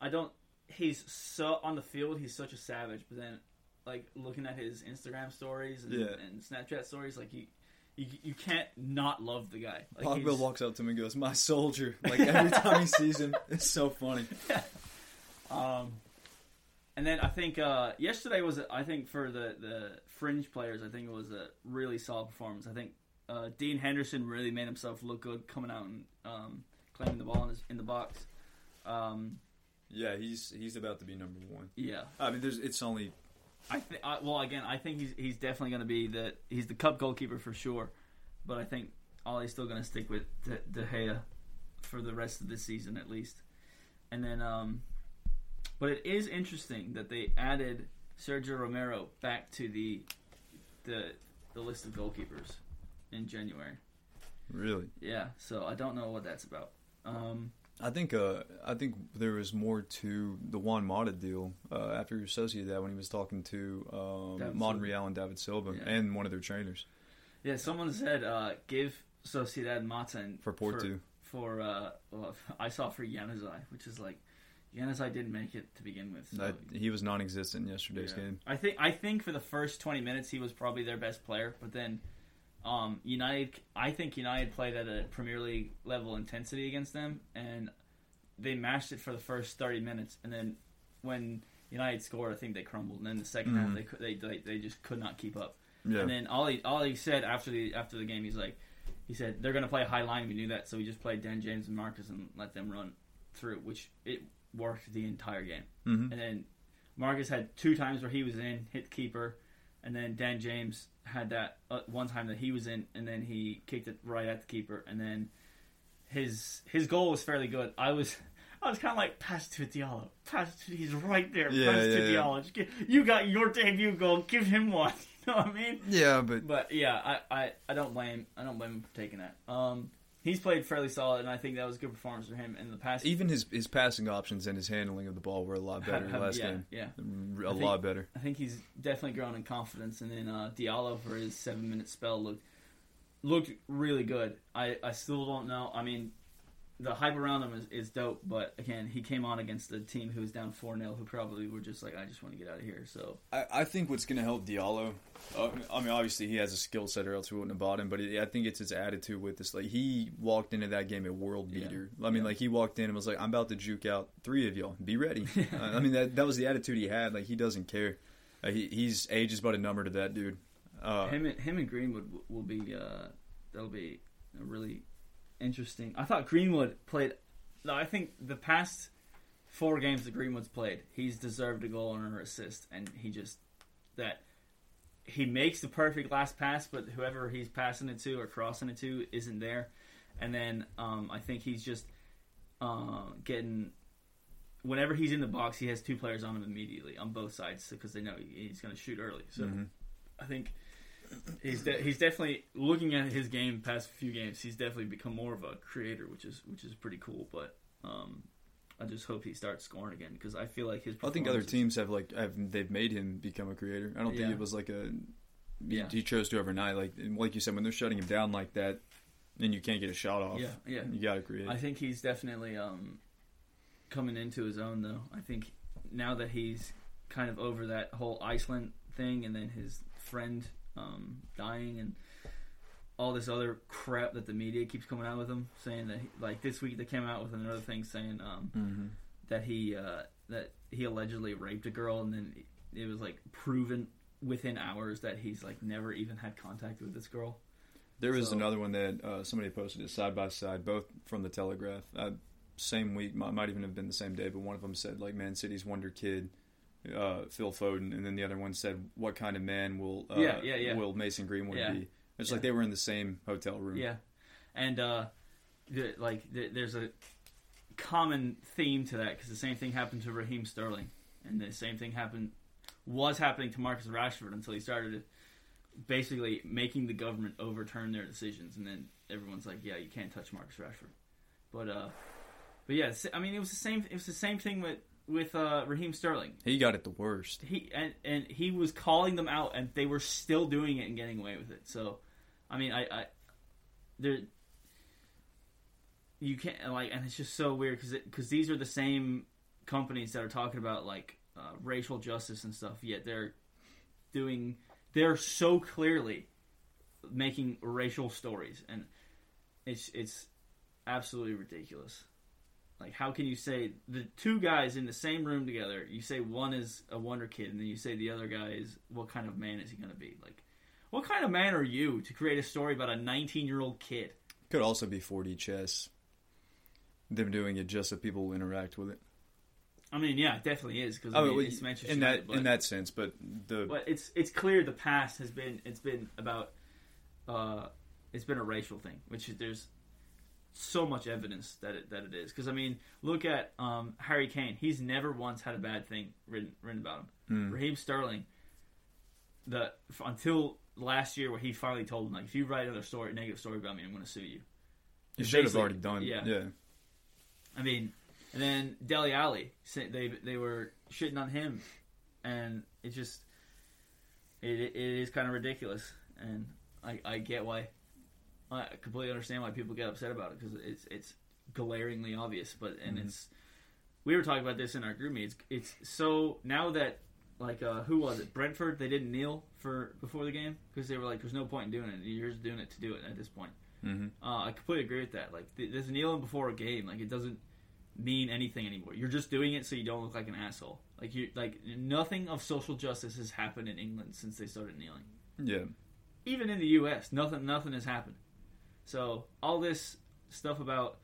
I don't, he's so, on the field, he's such a savage, but then, like, looking at his Instagram stories and, Yeah. and Snapchat stories, like, you, you, you can't not love the guy. Like, Pogba walks up to him and goes, "My soldier!" Like every time he sees him, it's so funny. Um, and then I think uh, yesterday was I think for the the fringe players I think it was a really solid performance. I think uh, Dean Henderson really made himself look good coming out and um, claiming the ball in, his, in the box. Um, Yeah, he's he's about to be number one. yeah, I mean, there's it's only I think well again I think he's he's definitely going to be the he's the cup goalkeeper for sure, but I think Ollie's still going to stick with De, De Gea for the rest of the season at least, and then um, but it is interesting that they added Sergio Romero back to the the the list of goalkeepers in January. really. Yeah, so I don't know what that's about. Um, I think uh, I think there was more to the Juan Mata deal uh, after he associated that when he was talking to um, Monreal and David Silva Yeah. and one of their trainers yeah, someone said uh, give Sociedad Mata and for Porto. for uh, well, I saw for Januzaj, which is like Januzaj didn't make it to begin with. So, That he was non-existent in yesterday's yeah. game. I think I think for the first twenty minutes he was probably their best player, but then um, United, I think United played at a Premier League level intensity against them, and they matched it for the first thirty minutes, and then when United scored, I think they crumbled, and then the 2nd half Mhm. they, cou- they they they just could not keep up. Yeah, And then all he all he said after the after the game, he's like, he said they're going to play a high line. We knew that, so we just played Dan James and Marcus and let them run through, which it worked the entire game. hmm And then Marcus had two times where he was in, hit the keeper, and then Dan James had that uh, one time that he was in, and then he kicked it right at the keeper, and then his his goal was fairly good. I was. I was kind of like pass to Diallo. Pass to he's right there. Yeah, pass to yeah, yeah. Diallo. You got your debut goal. Give him one. You know what I mean? yeah, but But yeah, I, I, I don't blame I don't blame him for taking that. Um, he's played fairly solid, and I think that was a good performance for him in the past. even his his passing options and his handling of the ball were a lot better last yeah, game. yeah. A I think- lot better. I think he's definitely grown in confidence, and then uh, Diallo for his seven minute spell looked looked really good. I, I still don't know. I mean, the hype around him is, is dope, but again, he came on against a team who was down four 0 who probably were just like, I just want to get out of here. So I, I think what's going to help Diallo. Uh, I mean, obviously he has a skill set, or else we wouldn't have bought him. But I think it's his attitude with this. Like he walked into that game a world Yeah. beater. I mean, Yeah. like he walked in and was like, "I'm about to juke out three of y'all. Be ready." uh, I mean, that that was the attitude he had. Like he doesn't care. Uh, he, he's age is but a number to that dude. Uh, him and him and Greenwood will be uh, that'll be a really interesting. I thought Greenwood played. No, I think the past four games that Greenwood's played, he's deserved a goal and an assist, and he just that he makes the perfect last pass, but whoever he's passing it to or crossing it to isn't there, and then um, I think he's just uh, getting. Whenever he's in the box, he has two players on him immediately on both sides because they know he's going to shoot early. So mhm. I think he's de- he's definitely looking at his game past few games. He's definitely become more of a creator, which is which is pretty cool. But um, I just hope he starts scoring again because I feel like his. I think other teams have like have they've made him become a creator. I don't think Yeah. it was like a he, Yeah. he chose to overnight. Like like you said, when they're shutting him down like that, then you can't get a shot off. Yeah, yeah. You got to create. I think he's definitely um, coming into his own, though. I think now that he's kind of over that whole Iceland thing, and then his friend um, dying, and all this other crap that the media keeps coming out with him, saying that he, like this week they came out with another thing saying um, hmm that he uh, that he allegedly raped a girl, and then it was like proven within hours that he's like never even had contact with this girl. There was So- another one that uh, somebody posted it side by side, both from the Telegraph. Uh, same week, might, might even have been the same day, but one of them said like Man City's wonder kid, uh, Phil Foden, and then the other one said, "What kind of man will uh, Yeah, yeah, yeah. will Mason Greenwood be?" It's like they were in the same hotel room. Yeah, and uh, the, like the, there's a common theme to that because the same thing happened to Raheem Sterling, and the same thing happened was happening to Marcus Rashford until he started basically making the government overturn their decisions, and then everyone's like, "Yeah, you can't touch Marcus Rashford." But uh, but yeah, I mean, it was the same. It was the same thing with with uh, Raheem Sterling. He got it the worst. He and and he was calling them out, and they were still doing it and getting away with it. So, I mean, I, I there you can't like, and it's just so weird because because these are the same companies that are talking about like uh, racial justice and stuff. Yet they're doing they're so clearly making racial stories, and it's it's absolutely ridiculous. Like, how can you say the two guys in the same room together? You say one is a wonder kid, and then you say the other guy is what kind of man is he going to be? Like, what kind of man are you to create a story about a 19 year old kid? Could also be 4D chess. Them doing it just so people will interact with it. I mean, yeah, it definitely is because I I mean, it's Manchester in that but, in that sense, but the but it's it's clear the past has been it's been about uh, it's been a racial thing, which there's so much evidence that it that it is. Because I mean, look at um, Harry Kane; he's never once had a bad thing written written about him. Hmm. Raheem Sterling, the f- until last year where he finally told him like, if you write another story, negative story about me, I'm going to sue you. you should have already done. yeah. yeah. I mean, and then Dele Alli, they they were shitting on him, and it just it it is kind of ridiculous, and I I get why, I completely understand why people get upset about it because it's it's glaringly obvious, but and Mhm. it's we were talking about this in our group meet. It's it's so now that like uh, who was it Brentford they didn't kneel for before the game because they were like there's no point in doing it you're just doing it to do it at this point. hmm Uh, I completely agree with that. Like, th- there's kneeling before a game. Like, it doesn't mean anything anymore. You're just doing it so you don't look like an asshole. Like, you like nothing of social justice has happened in England since they started kneeling. Yeah. Even in the U.S., nothing nothing has happened. So all this stuff about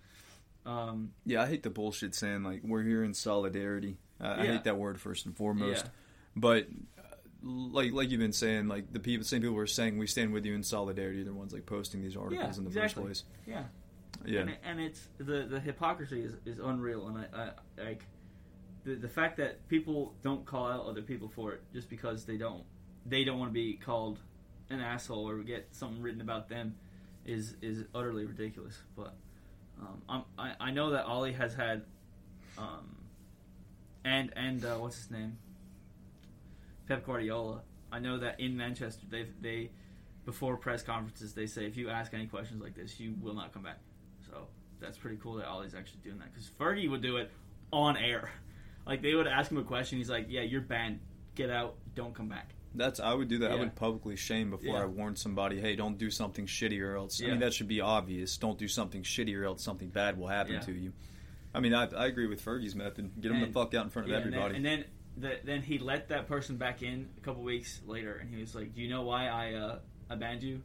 um, Yeah, I hate the bullshit saying like we're here in solidarity. I, I hate that word first and foremost. yeah, But uh, like like you've been saying, like the people, same people who are saying we stand with you in solidarity. They're the ones like posting these articles Yeah, in the exactly. first place. yeah. Yeah, and, it, and it's the the hypocrisy is, is unreal, and I, I like the the fact that people don't call out other people for it just because they don't they don't want to be called an asshole or get something written about them is is utterly ridiculous. But um, I I know that Ollie has had um, and and uh, what's his name Pep Guardiola. I know that in Manchester they they before press conferences they say if you ask any questions like this you will not come back. So that's pretty cool that Ollie's actually doing that because Fergie would do it on air. Like they would ask him a question, he's like, "Yeah, you're banned. Get out. Don't come back." That's I would do that. I would publicly shame before Yeah. I warned somebody, hey, don't do something shitty or else. I mean, that should be obvious. Don't do something shitty or else something bad will happen Yeah. to you. I mean, I, I agree with Fergie's method. Get him the fuck out in front of Yeah, and then- everybody. And then, the, then he let that person back in a couple weeks later, and he was like, "Do you know why I uh, I banned you?"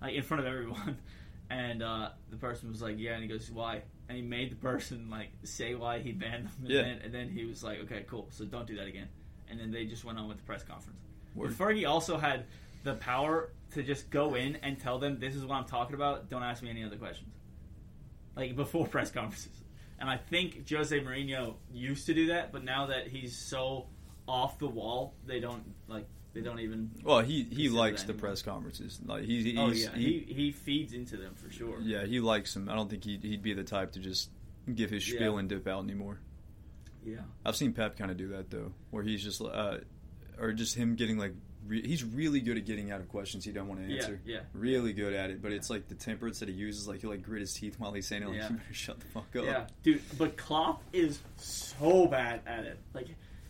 Like in front of everyone. And uh, the person was like, "Yeah," and he goes, "Why?" And he made the person like say why he banned them. And Yeah. Then, and then he was like, "Okay, cool. So don't do that again." And then they just went on with the press conference. Word. Fergie also had the power to just go in and tell them, "This is what I'm talking about. Don't ask me any other questions." Like before press conferences. And I think Jose Mourinho used to do that, but now that he's so off the wall, they don't like they don't even. well, he he likes the press conferences. Like he, he's, oh yeah, he, he, he feeds into them for sure. yeah he likes them. I don't think he'd, he'd be the type to just give his spiel Yeah. and dip out anymore. Yeah, I've seen Pep kind of do that though, where he's just, uh, or just him getting like re- he's really good at getting out of questions he don't want to answer. yeah. really good at it. But it's like the temperance that he uses. Like he'll like grit his teeth while he's saying it. Like Yeah. you better shut the fuck up. Yeah, dude. But Klopp is so bad at it. Like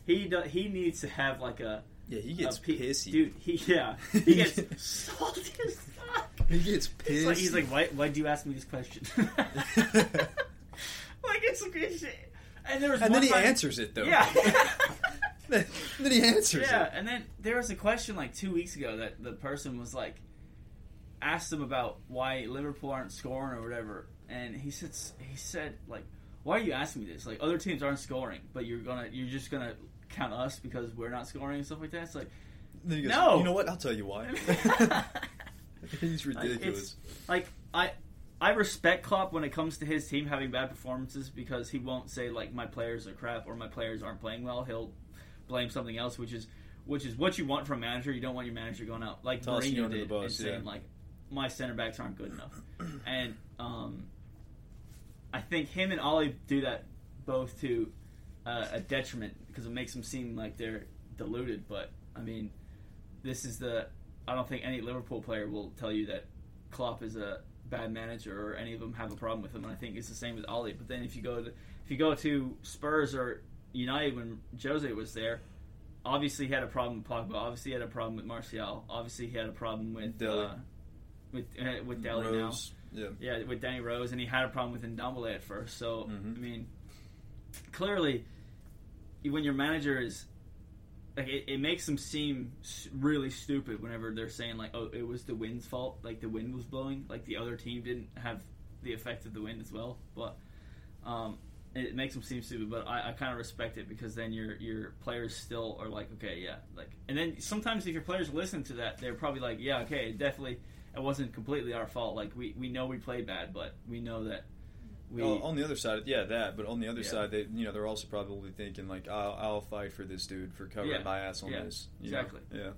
he do, he needs to have like a Yeah, he gets pe- pissy. dude. He yeah, he gets salty as fuck. He gets pissed. He's like, he's like, why why do you ask me this question? like it's it's shit. And there was and then he time- answers it though. Yeah. then he answers Yeah, it. and then there was a question like two weeks ago that the person was like asked him about why Liverpool aren't scoring or whatever, and he said he said like, why are you asking me this? Like other teams aren't scoring, but you're gonna you're just gonna count us because we're not scoring and stuff like that. It's like goes, No. You know what? I'll tell you why. he's ridiculous. it's like I I respect Klopp when it comes to his team having bad performances because he won't say like my players are crap or my players aren't playing well. He'll blame something else, which is which is what you want from a manager. You don't want your manager going out like Tossing Mourinho did bus, and saying yeah. like my center backs aren't good enough. and um, I think him and Ollie do that both to uh, a detriment because it makes them seem like they're deluded. But I mean, this is the I don't think any Liverpool player will tell you that Klopp is a bad manager or any of them have a problem with him. And I think it's the same with Ollie. But then if you go to if you go to Spurs or United when Jose was there, obviously he had a problem with Pogba. Obviously he had a problem with Martial. Obviously he had a problem with Dele. uh, with uh, with Dele now. Yeah. Yeah, with Danny Rose, and he had a problem with Ndombele at first. So Mhm. I mean, clearly, when your manager is like, it, it makes them seem really stupid whenever they're saying like, "Oh, it was the wind's fault." Like the wind was blowing. Like the other team didn't have the effect of the wind as well. But um, it makes them seem stupid. But I, I kind of respect it because then your your players still are like, okay, yeah, like. And then sometimes if your players listen to that, they're probably like, yeah, okay, definitely. It wasn't completely our fault. Like we, we know we played bad, but we know that we Oh, on the other side, yeah, that. But on the other Yeah. side, they, you know, they're also probably thinking like, "I'll, I'll fight for this dude for covering Yeah. my ass on Yeah. this." you know? Exactly. Yeah.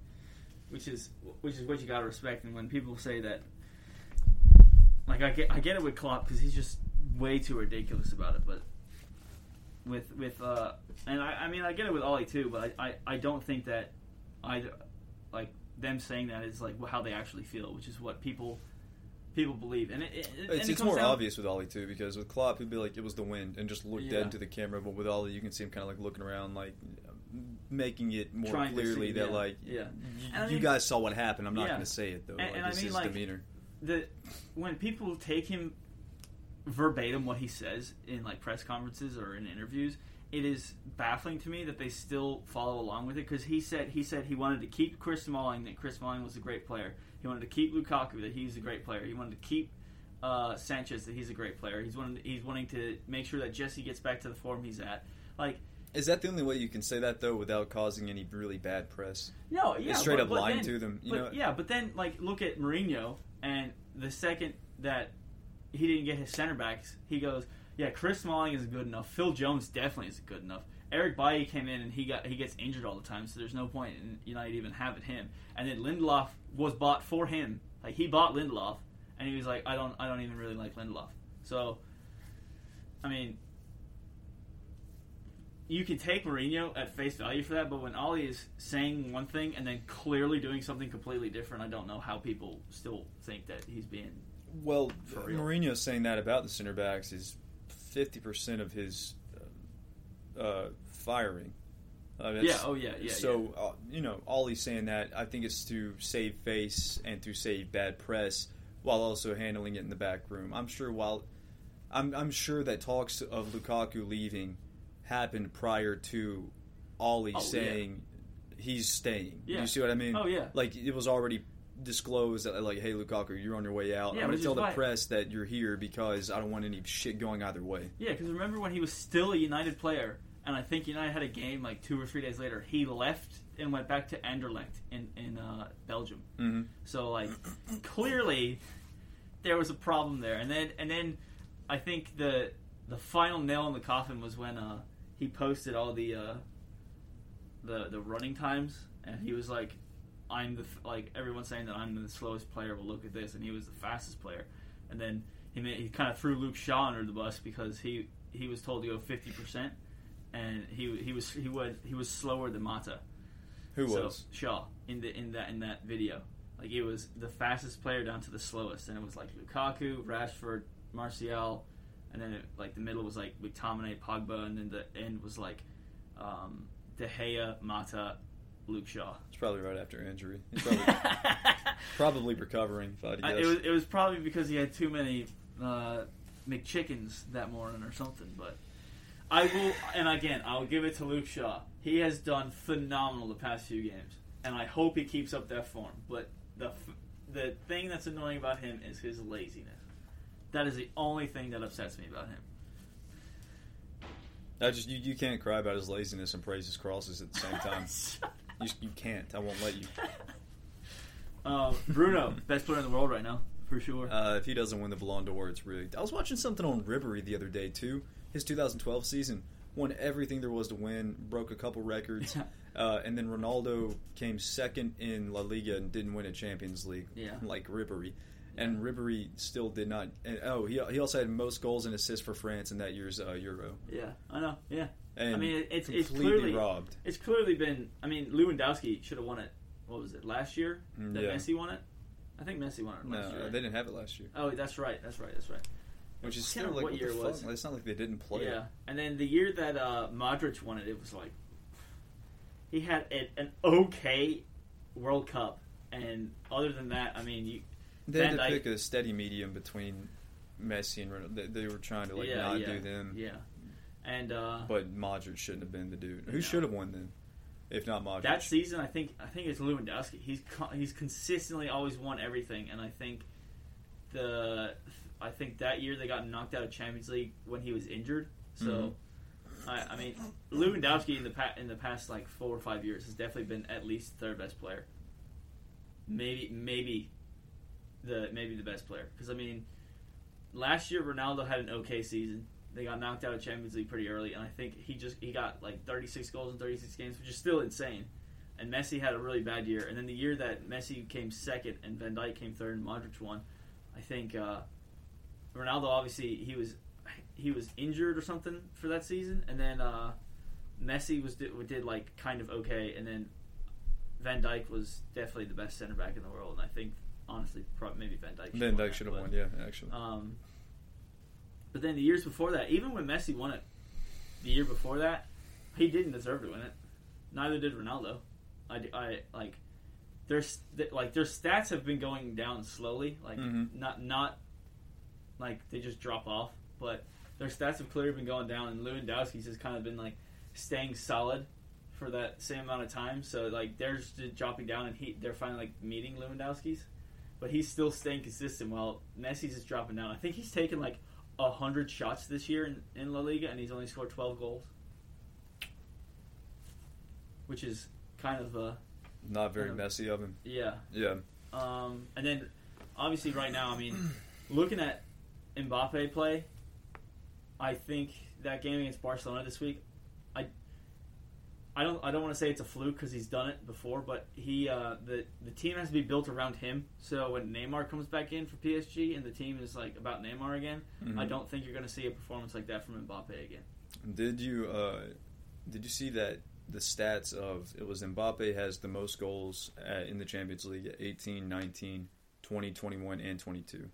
which is which is what you gotta respect. And when people say that, like I get I get it with Klopp because he's just way too ridiculous about it. But with with uh, and I, I mean I get it with Ollie too. But I, I, I don't think that either like them saying that is like how they actually feel, which is what people people believe. And it, it, and It's, it it's more down- obvious with Ollie too because with Klopp he'd be like it was the wind and just look Yeah. dead into the camera, but with Ollie you can see him kind of like looking around, like making it more Trying clearly see, that yeah, like yeah. y- And you mean- guys saw what happened. I'm not Yeah. going to say it though. And- like, and I mean, his like- demeanor. the when people take him verbatim what he says in like press conferences or in interviews, it is baffling to me that they still follow along with it because he said he said he wanted to keep Chris Smalling that Chris Smalling was a great player. He wanted to keep Lukaku that he's a great player. He wanted to keep uh, Sanchez that he's a great player. He's wanted, he's wanting to make sure that Jesse gets back to the form he's at. Like Is that the only way you can say that though without causing any really bad press? No, yeah, It's straight but- up but lying then- to them, you but, know? yeah, but then like look at Mourinho, and the second that he didn't get his center backs, he goes, "Yeah, Chris Smalling is good enough. Phil Jones definitely is good enough. Eric Bailly came in and he got he gets injured all the time, so there's no point in United even having him. And then Lindelof was bought for him. Like he bought Lindelof, and he was like, I don't I don't even really like Lindelof. So, I mean, you can take Mourinho at face value for that, but when Ollie is saying one thing and then clearly doing something completely different, I don't know how people still think that he's being. Well. Mourinho saying that about the center backs is fifty percent of his uh, uh, firing. Uh, Yeah, oh, yeah, yeah, So Uh, you know, Ollie's saying that I think it's to save face and to save bad press while also handling it in the back room. I'm sure while I'm I'm sure that talks of Lukaku leaving happened prior to Ollie Oh, yeah. saying he's staying. Yeah. You see what I mean? Oh, yeah. Like it was already disclosed that like, hey Lukaku, you're on your way out. Yeah, I'm gonna tell the press that you're here because I don't want any shit going either way. Yeah, because remember when he was still a United player, and I think United had a game like two or three days later, he left and went back to Anderlecht in in uh, Belgium. Mm-hmm. So like clearly there was a problem there. And then and then I think the the final nail in the coffin was when uh, he posted all the uh, the the running times and he was like I'm the f- like everyone's saying that I'm the slowest player. Well, look at this, and he was the fastest player. And then he made, he kind of threw Luke Shaw under the bus because he he was told to go fifty percent, and he he was he would he was slower than Mata. Who So, was? Shaw in the in that in that video? Like it was the fastest player down to the slowest, and it was like Lukaku, Rashford, Martial, and then it, like the middle was like McTominay, Pogba, and then the end was like um, De Gea, Mata, Luke Shaw. It's probably right after injury. He's probably, probably recovering. If I I- it was it was probably because he had too many uh, McChickens that morning or something. But I will, and again, I'll give it to Luke Shaw. He has done phenomenal the past few games, and I hope he keeps up that form. But the the thing that's annoying about him is his laziness. That is the only thing that upsets me about him. I just you, you can't cry about his laziness and praise his crosses at the same time. You, you can't. I won't let you. um, Bruno, best player in the world right now, for sure. Uh, if he doesn't win the Ballon d'Or, it's rigged. I was watching something on Ribery the other day too. His 2012 season won everything there was to win, broke a couple records, uh, and then Ronaldo came second in La Liga and didn't win a Champions League, Yeah. like Ribery. And Ribery still did not. And, oh, he, he also had most goals and assists for France in that year's uh, Euro. yeah, I know. Yeah, I mean, it's- it's clearly- robbed. It's clearly been. I mean, Lewandowski should have won it. What was it last year Mm, that yeah. Messi won it? I think Messi won it No, last year. they didn't have it last year. Oh, that's right. That's right. That's right. Which is still can't like what, what year it fuck? was. It's not like they didn't play yeah, it. and then the year that uh, Modric won it, it was like he had a, an okay World Cup, and other than that, I mean, you They had to Dijk- pick a steady medium between Messi and Ronaldo. They, they were trying to like yeah, not yeah, do them, yeah, and uh, but Modric shouldn't have been the dude. Who No. should have won then, if not Modric? that season, I think I think it's Lewandowski. He's co- he's consistently always won everything, and I think the I think that year they got knocked out of Champions League when he was injured. So, Mhm. I, I mean, Lewandowski in the pa- in the past like four or five years has definitely been at least third best player. Maybe maybe the maybe the best player because I mean, last year Ronaldo had an okay season. They got knocked out of Champions League pretty early, and I think he just he got like 36 goals in 36 games, which is still insane. And Messi had a really bad year. And then the year that Messi came second and Van Dijk came third and Modric won, I think uh, Ronaldo obviously he was he was injured or something for that season, and then uh, Messi was did, did like kind of okay, and then Van Dijk was definitely the best center back in the world, and I think honestly probably maybe Van Dijk. Van Dijk should have won. Yeah, actually. um, but then the years before that, even when Messi won it, the year before that, he didn't deserve to win it. Neither did Ronaldo. I, I like their like their stats have been going down slowly. Like Mhm. not not like they just drop off, but their stats have clearly been going down. And Lewandowski's has kind of been like staying solid for that same amount of time. So like they're just dropping down, and he they're finally like meeting Lewandowski's but he's still staying consistent while Messi's just dropping down. I think he's taken like hundred shots this year in, in La Liga, and he's only scored twelve goals, which is kind of uh Not very um, messy of him. yeah. Yeah. Um, and then obviously right now, I mean, looking at Mbappe play, I think that game against Barcelona this week. I don't. I don't want to say it's a fluke because he's done it before, but he uh, the the team has to be built around him. So when Neymar comes back in for PSG and the team is like about Neymar again, Mhm. I don't think you're going to see a performance like that from Mbappe again. Did you uh, did you see that the stats of it was Mbappe has the most goals at, in the Champions League at 18, 19, 20, 21 and 22.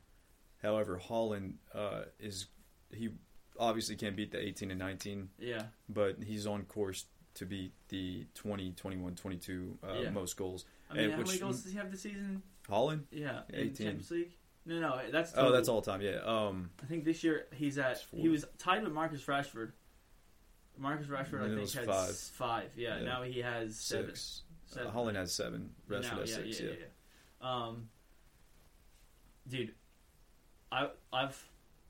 However, Haaland uh, is he obviously can't beat the 18 and 19, Yeah, but he's on course to beat the 20, 21, 22 uh, Yeah. most goals. I mean, And how which- many goals does he have this season? Haaland? Yeah, in 18. Champions League. No, no, that's Oh, that's all time. Yeah. Um, I think this year he's at. He was tied with Marcus Rashford. Marcus Rashford, I think, had five. five. Yeah, Yeah. now he has seven. six. Seven. Uh, Haaland has seven. Rashford Now, has six. Yeah. yeah. Um, dude, I I've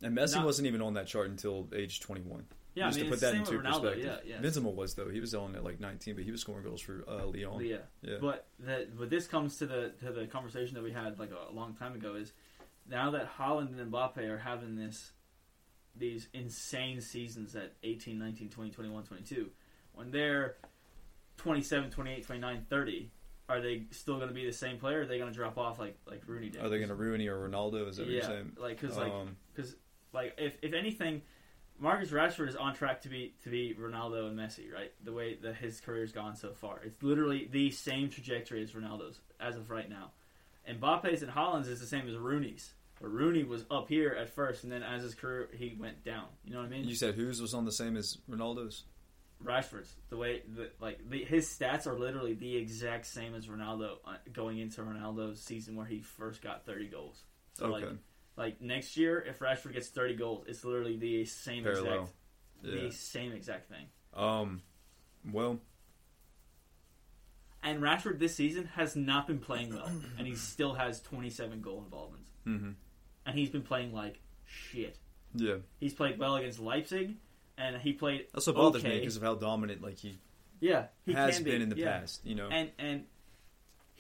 And Messi Not- wasn't even on that chart until age 21. Yeah. Just I mean, to put that into Ronaldo. perspective. Yeah, yeah. Benzema was though. He was on at like 19, but he was scoring goals for uh, Lyon. yeah. Yeah. But that, but this comes to the to the conversation that we had like a long time ago is now that Haaland and Mbappe are having this these insane seasons at 18, 19, 20, 21, 22 when they're 27, 28, 29, 30 are they still going to be the same player or are they going to drop off like like Rooney did? Are they going to Rooney or Ronaldo? Is that what yeah, you're saying? like cuz like um, cuz like if if anything Marcus Rashford is on track to be to be Ronaldo and Messi, right? The way that his career's gone so far, it's literally the same trajectory as Ronaldo's as of right now. And Mbappe's and Haaland's is the same as Rooney's. But Rooney was up here at first, and then as his career he went down. You know what I mean? You said whose was on the same as Ronaldo's? Rashford's the way the like the, his stats are literally the exact same as Ronaldo uh, going into Ronaldo's season where he first got 30 goals. So okay. like like next year if Rashford gets 30 goals, it's literally the same Parallel. exact Yeah. the same exact thing. Um. Well, And Rashford this season has not been playing well, and he still has 27 goal involvements, hmm and he's been playing like shit. yeah. He's played well against Leipzig, and he played That's what bothers okay. me because of how dominant like he, yeah he has can be, been in the yeah. past. You know. and and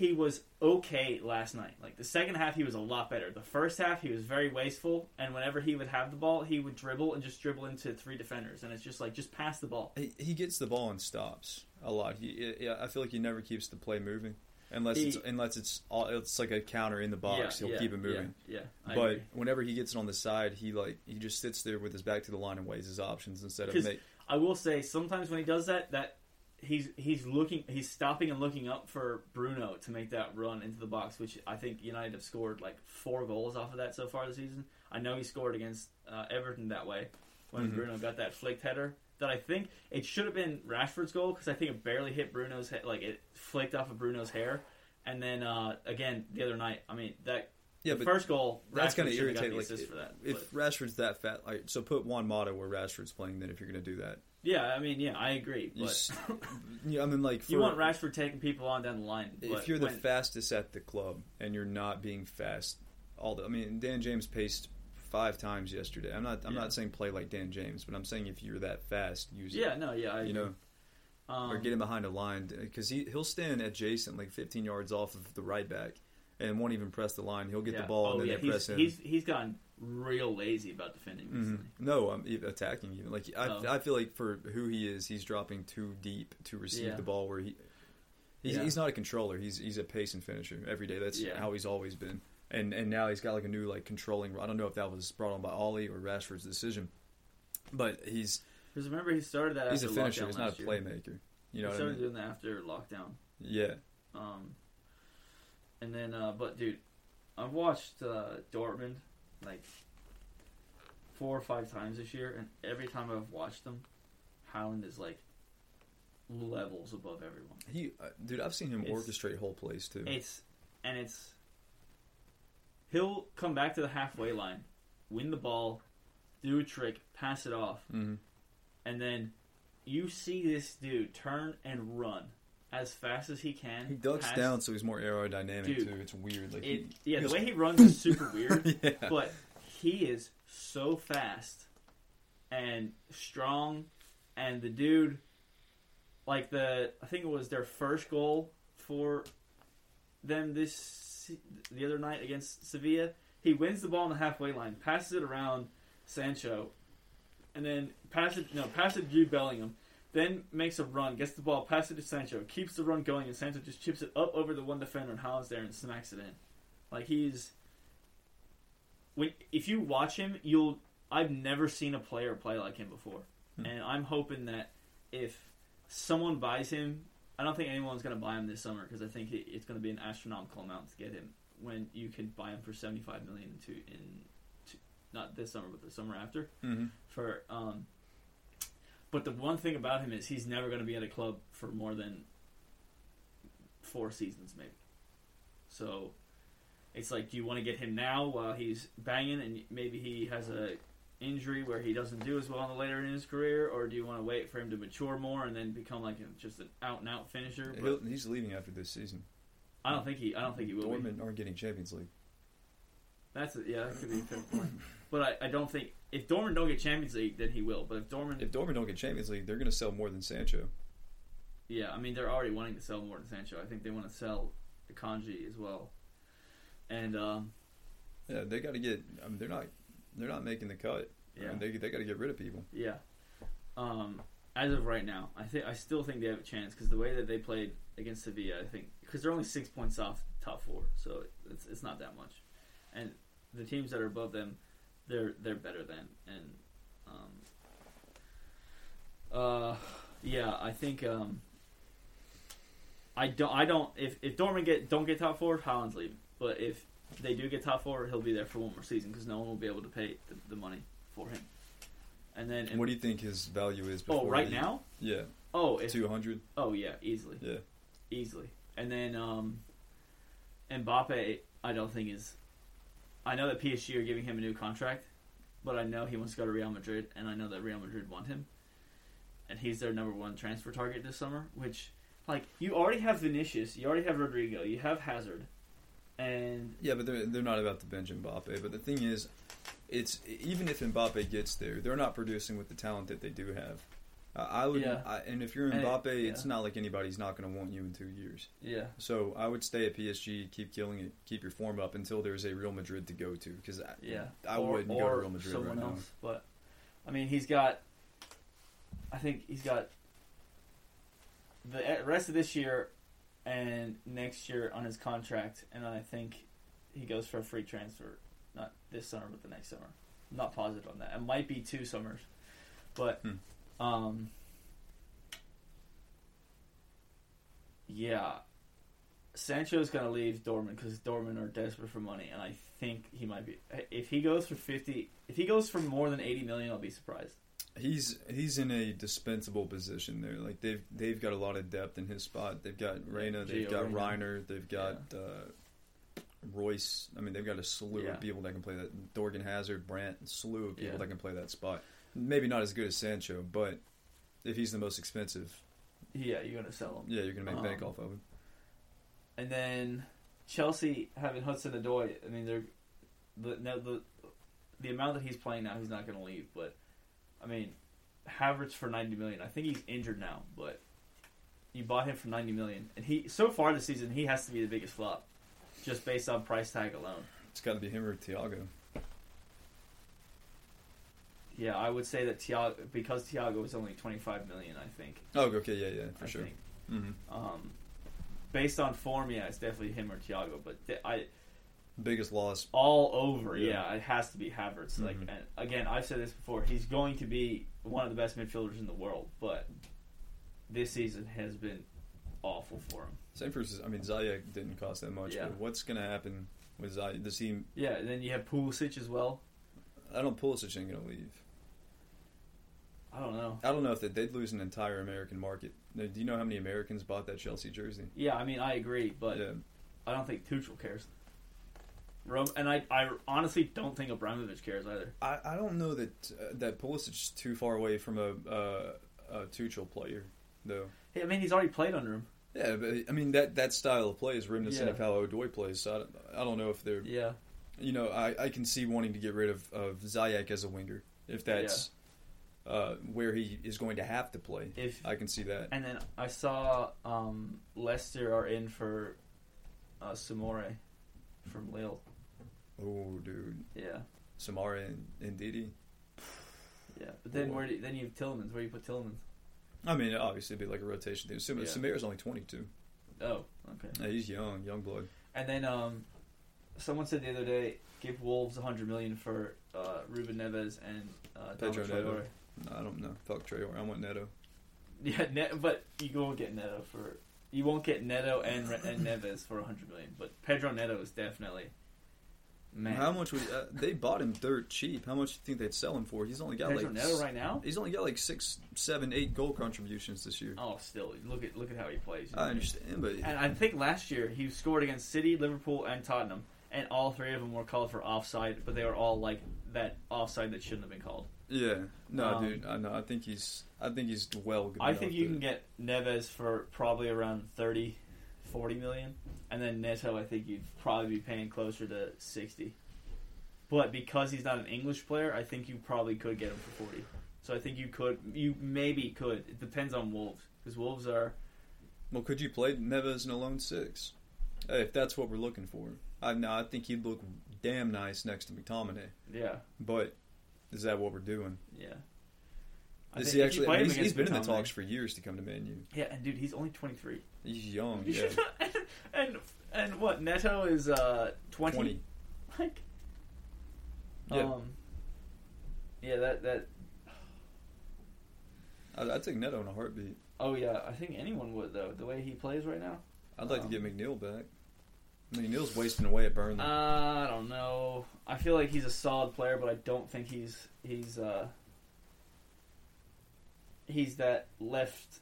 he was okay last night. Like the second half, he was a lot better. The first half, he was very wasteful, and whenever he would have the ball, he would dribble and just dribble into three defenders, and it's just like just pass the ball. he, he gets the ball and stops a lot. He, I feel like he never keeps the play moving unless He- it's unless it's all, it's like a counter in the box. yeah, He'll yeah, keep it moving. Yeah, yeah but agree. whenever he gets it on the side, he like he just sits there with his back to the line and weighs his options instead of make. I will say sometimes when he does that, that he's he's looking, he's stopping and looking up for Bruno to make that run into the box, which I think United have scored like four goals off of that so far this season. I know he scored against uh, Everton that way when Mhm. Bruno got that flicked header. That I think it should have been Rashford's goal because I think it barely hit Bruno's head, like it flicked off of Bruno's hair. And then uh, again the other night, I mean that Yeah, but first goal, that's Rashford gonna should have got irritate, the like, assist for that. if Rashford's that fat, like so put Juan Mata where Rashford's playing. Then if you're going to do that, yeah, I mean yeah, I agree. You But s- yeah, I mean like for, you want Rashford taking people on down the line. if but you're the when- fastest at the club and you're not being fast all the I mean Dan James paced five times yesterday. I'm not I'm Yeah. not saying play like Dan James, but I'm saying if you're that fast, use Yeah, no, yeah, I it. You know, um, or get him behind a line because he he'll stand adjacent like 15 yards off of the right back and won't even press the line. He'll get yeah. the ball Oh, and then yeah, they he's, press him. He's he's gotten real lazy about defending Mhm. No, I'm even attacking even. Like I, Oh. I feel like for who he is, he's dropping too deep to receive Yeah. the ball. Where he, he's, he's not a controller. He's he's a pace and finisher every day. That's Yeah. how he's always been. And and now he's got like a new like controlling. I don't know if that was brought on by Ollie or Rashford's decision, but he's Because remember, he started that. he's a finisher. He's not a last year. playmaker. You know he what I started mean? doing that after lockdown. Yeah. Um, and then, uh, but dude, I've watched uh, Dortmund like four or five times this year, and every time I've watched them, Haaland is like levels above everyone. He, uh, dude, I've seen him It's- orchestrate whole plays too. It's and it's he'll come back to the halfway line, win the ball, do a trick, pass it off, hmm and then you see this dude turn and run as fast as he can. He ducks pass- down, so he's more aerodynamic Dude, too. It's weird. Like It, he, yeah, he the way he runs is super weird, yeah. but he is so fast and strong, and the dude, like the I think it was their first goal for them this the other night against Sevilla. He wins the ball on the halfway line, passes it around Sancho, and then passes it no passes it to Jude Bellingham. Then makes a run, gets the ball, passes it to Sancho, keeps the run going, and Sancho just chips it up over the one defender, and Haaland's there and smacks it in. Like he's when if you watch him, you'll. I've never seen a player play like him before, Hmm. and I'm hoping that if someone buys him, I don't think anyone's going to buy him this summer because I think it, it's going to be an astronomical amount to get him when you can buy him for 75 million to in to, not this summer but the summer after Mhm. for um but the one thing about him is he's never going to be at a club for more than four seasons maybe so it's like do you want to get him now while he's banging and maybe he has a injury where he doesn't do as well in the later in his career or do you want to wait for him to mature more and then become like a, just an out and out finisher but he's leaving after this season. I don't think he I don't think he will be. Dortmund aren't getting Champions League. That's a, yeah, that could be a fair point. But I, I don't think if Dortmund don't get Champions League, then he will. But if Dortmund, If Dortmund don't get Champions League, they're going to sell more than Sancho. yeah, I mean they're already wanting to sell more than Sancho. I think they want to sell Akanji as well. And um, Yeah, they got to get. I mean, they're not. They're not making the cut. I yeah, mean, they they got to get rid of people. yeah. Um, as of right now, I think I still think they have a chance because the way that they played against Sevilla, I think because they're only six points off top four, so it's it's not that much. And the teams that are above them, they're they're better than. And um, Uh, yeah, I think um, I don't. I don't. If if Dortmund get don't get top four, Haaland's leaving. But if they do get top four, he'll be there for one more season because no one will be able to pay the, the money for him. And then, What do you think his value is? oh, right he- now, Yeah, oh, two hundred. oh yeah, easily, Yeah, easily. And then um, Mbappe, I don't think is. I know that PSG are giving him a new contract, but I know he wants to go to Real Madrid, and I know that Real Madrid want him, and he's their number one transfer target this summer. Which, like, you already have Vinicius, you already have Rodrygo, you have Hazard, and yeah, but they're they're not about to bench Mbappe. But the thing is, it's even if Mbappe gets there, they're not producing with the talent that they do have. Uh, I would, Yeah. I, and if you're And it- Mbappe, it's not like anybody's not going to want you in two years. yeah, So I would stay at PSG, keep killing it, keep your form up until there's a Real Madrid to go to. Because I, yeah, I or, wouldn't go to Real Madrid someone right now. But I mean, he's got. I think he's got the rest of this year and next year on his contract, and I think he goes for a free transfer, not this summer, but the next summer. I'm not positive on that. It might be two summers, but Hmm. Um, yeah. Sancho's going to leave Dortmund because Dortmund are desperate for money, and I think he might be. If he goes for fifty, if he goes for more than eighty million, I'll be surprised. He's he's in a dispensable position there. Like they've they've got a lot of depth in his spot. They've got Reyna, they've Gio got. Reyna, they've got uh, Reus. I mean, they've got a slew Yeah. of people that can play that. Thorgan Hazard, Brandt, a slew of people Yeah. that can play that spot. Maybe not as good as Sancho, but if he's the most expensive, Yeah, you're going to sell him. yeah, you're gonna make bank Um, off of him. And then Chelsea having Hudson Odoi. I mean, they're the no, the the amount that he's playing now, he's not going to leave. But I mean, Havertz for ninety million. I think he's injured now, but you bought him for ninety million, and he so far this season he has to be the biggest flop, just based on price tag alone. It's got to be him or Thiago. Yeah, I would say that Thiago because Thiago was only twenty five million. I think. Oh, okay, yeah, yeah, for I sure. think. hmm Um, based on form, yeah, it's definitely him or Thiago. But th- I Biggest loss. all over. Yeah. Yeah, it has to be Havertz. Like, Mhm. and again, I've said this before. He's going to be one of the best midfielders in the world, but this season has been awful for him. Same for I mean Ziyech didn't cost that much. Yeah. But what's gonna happen with Ziyech? Does he? Yeah, and then you have Pulisic as well. I don't. Pulisic ain't gonna leave. I don't know. I don't know if they, they'd lose an entire American market. Now, Do you know how many Americans bought that Chelsea jersey? Yeah, I mean, I agree, but yeah, I don't think Tuchel cares. Rome, and I, I honestly don't think Abramovich cares either. I, I don't know that uh, that Pulisic's too far away from a, uh, a Tuchel player, though. Hey, I mean, he's already played under him. Yeah, but I mean that that style of play is reminiscent Yeah. of how Odoi plays. So I don't, I don't know if they're Yeah, you know I, I can see wanting to get rid of, of Ziyech as a winger if that's uh, where he is going to have to play. if I can see that. and then I saw um, Leicester are in for uh, Soumare from Lille. Oh, dude, Yeah, Soumare and, and Didi. yeah. But then Boy. where do you, then you have Tielemans? Where do you put Tielemans? I mean, obviously, it'd be like a rotation thing. Sam- Yeah. Only twenty two. Oh, okay. Yeah, he's young, young blood. And then um, someone said the other day, give Wolves a hundred million for uh, Ruben Neves and uh, Pedro. Traore. I don't know. Fuck Traore. I want Neto. Yeah, ne- but you won't get Neto for you won't get Neto and Re- and Neves for a hundred million. But Pedro Neto is definitely man. How much would uh, they bought him dirt cheap? How much do you think they'd sell him for? He's only got Pedro like Neto right now? He's only got like six, seven, eight goal contributions this year. Oh, still look at look at how he plays. I understand, but And I think last year he scored against City, Liverpool, and Tottenham, and all three of them were called for offside, but they were all like that offside that shouldn't have been called. yeah, no, Um, dude, I know. I think he's, I think he's well. Good I think you to- can get Neves for probably around 30, 40 million, and then Neto I think you'd probably be paying closer to sixty. But because he's not an English player, I think you probably could get him for forty. So I think you could, you maybe could. It depends on Wolves because Wolves are Well, could you play Neves in a lone six? Hey, if that's what we're looking for, I no, I think he'd look damn nice next to McTominay. yeah But is that what we're doing? yeah. I Is he actually? I mean, he's, he's been in the talks for years to come to Man U. Yeah, and dude, he's only twenty three. He's young. Yeah, and, and and what Neto is uh twenty. twenty. Like, Yeah. um, yeah, that that I'd, I'd take Neto in a heartbeat. Oh yeah, I think anyone would though. The way he plays right now. I'd like Um, to get McNeil back. McNeil's wasting away at Burnley. Uh, I don't know. I feel like he's a solid player, but I don't think he's he's uh he's that left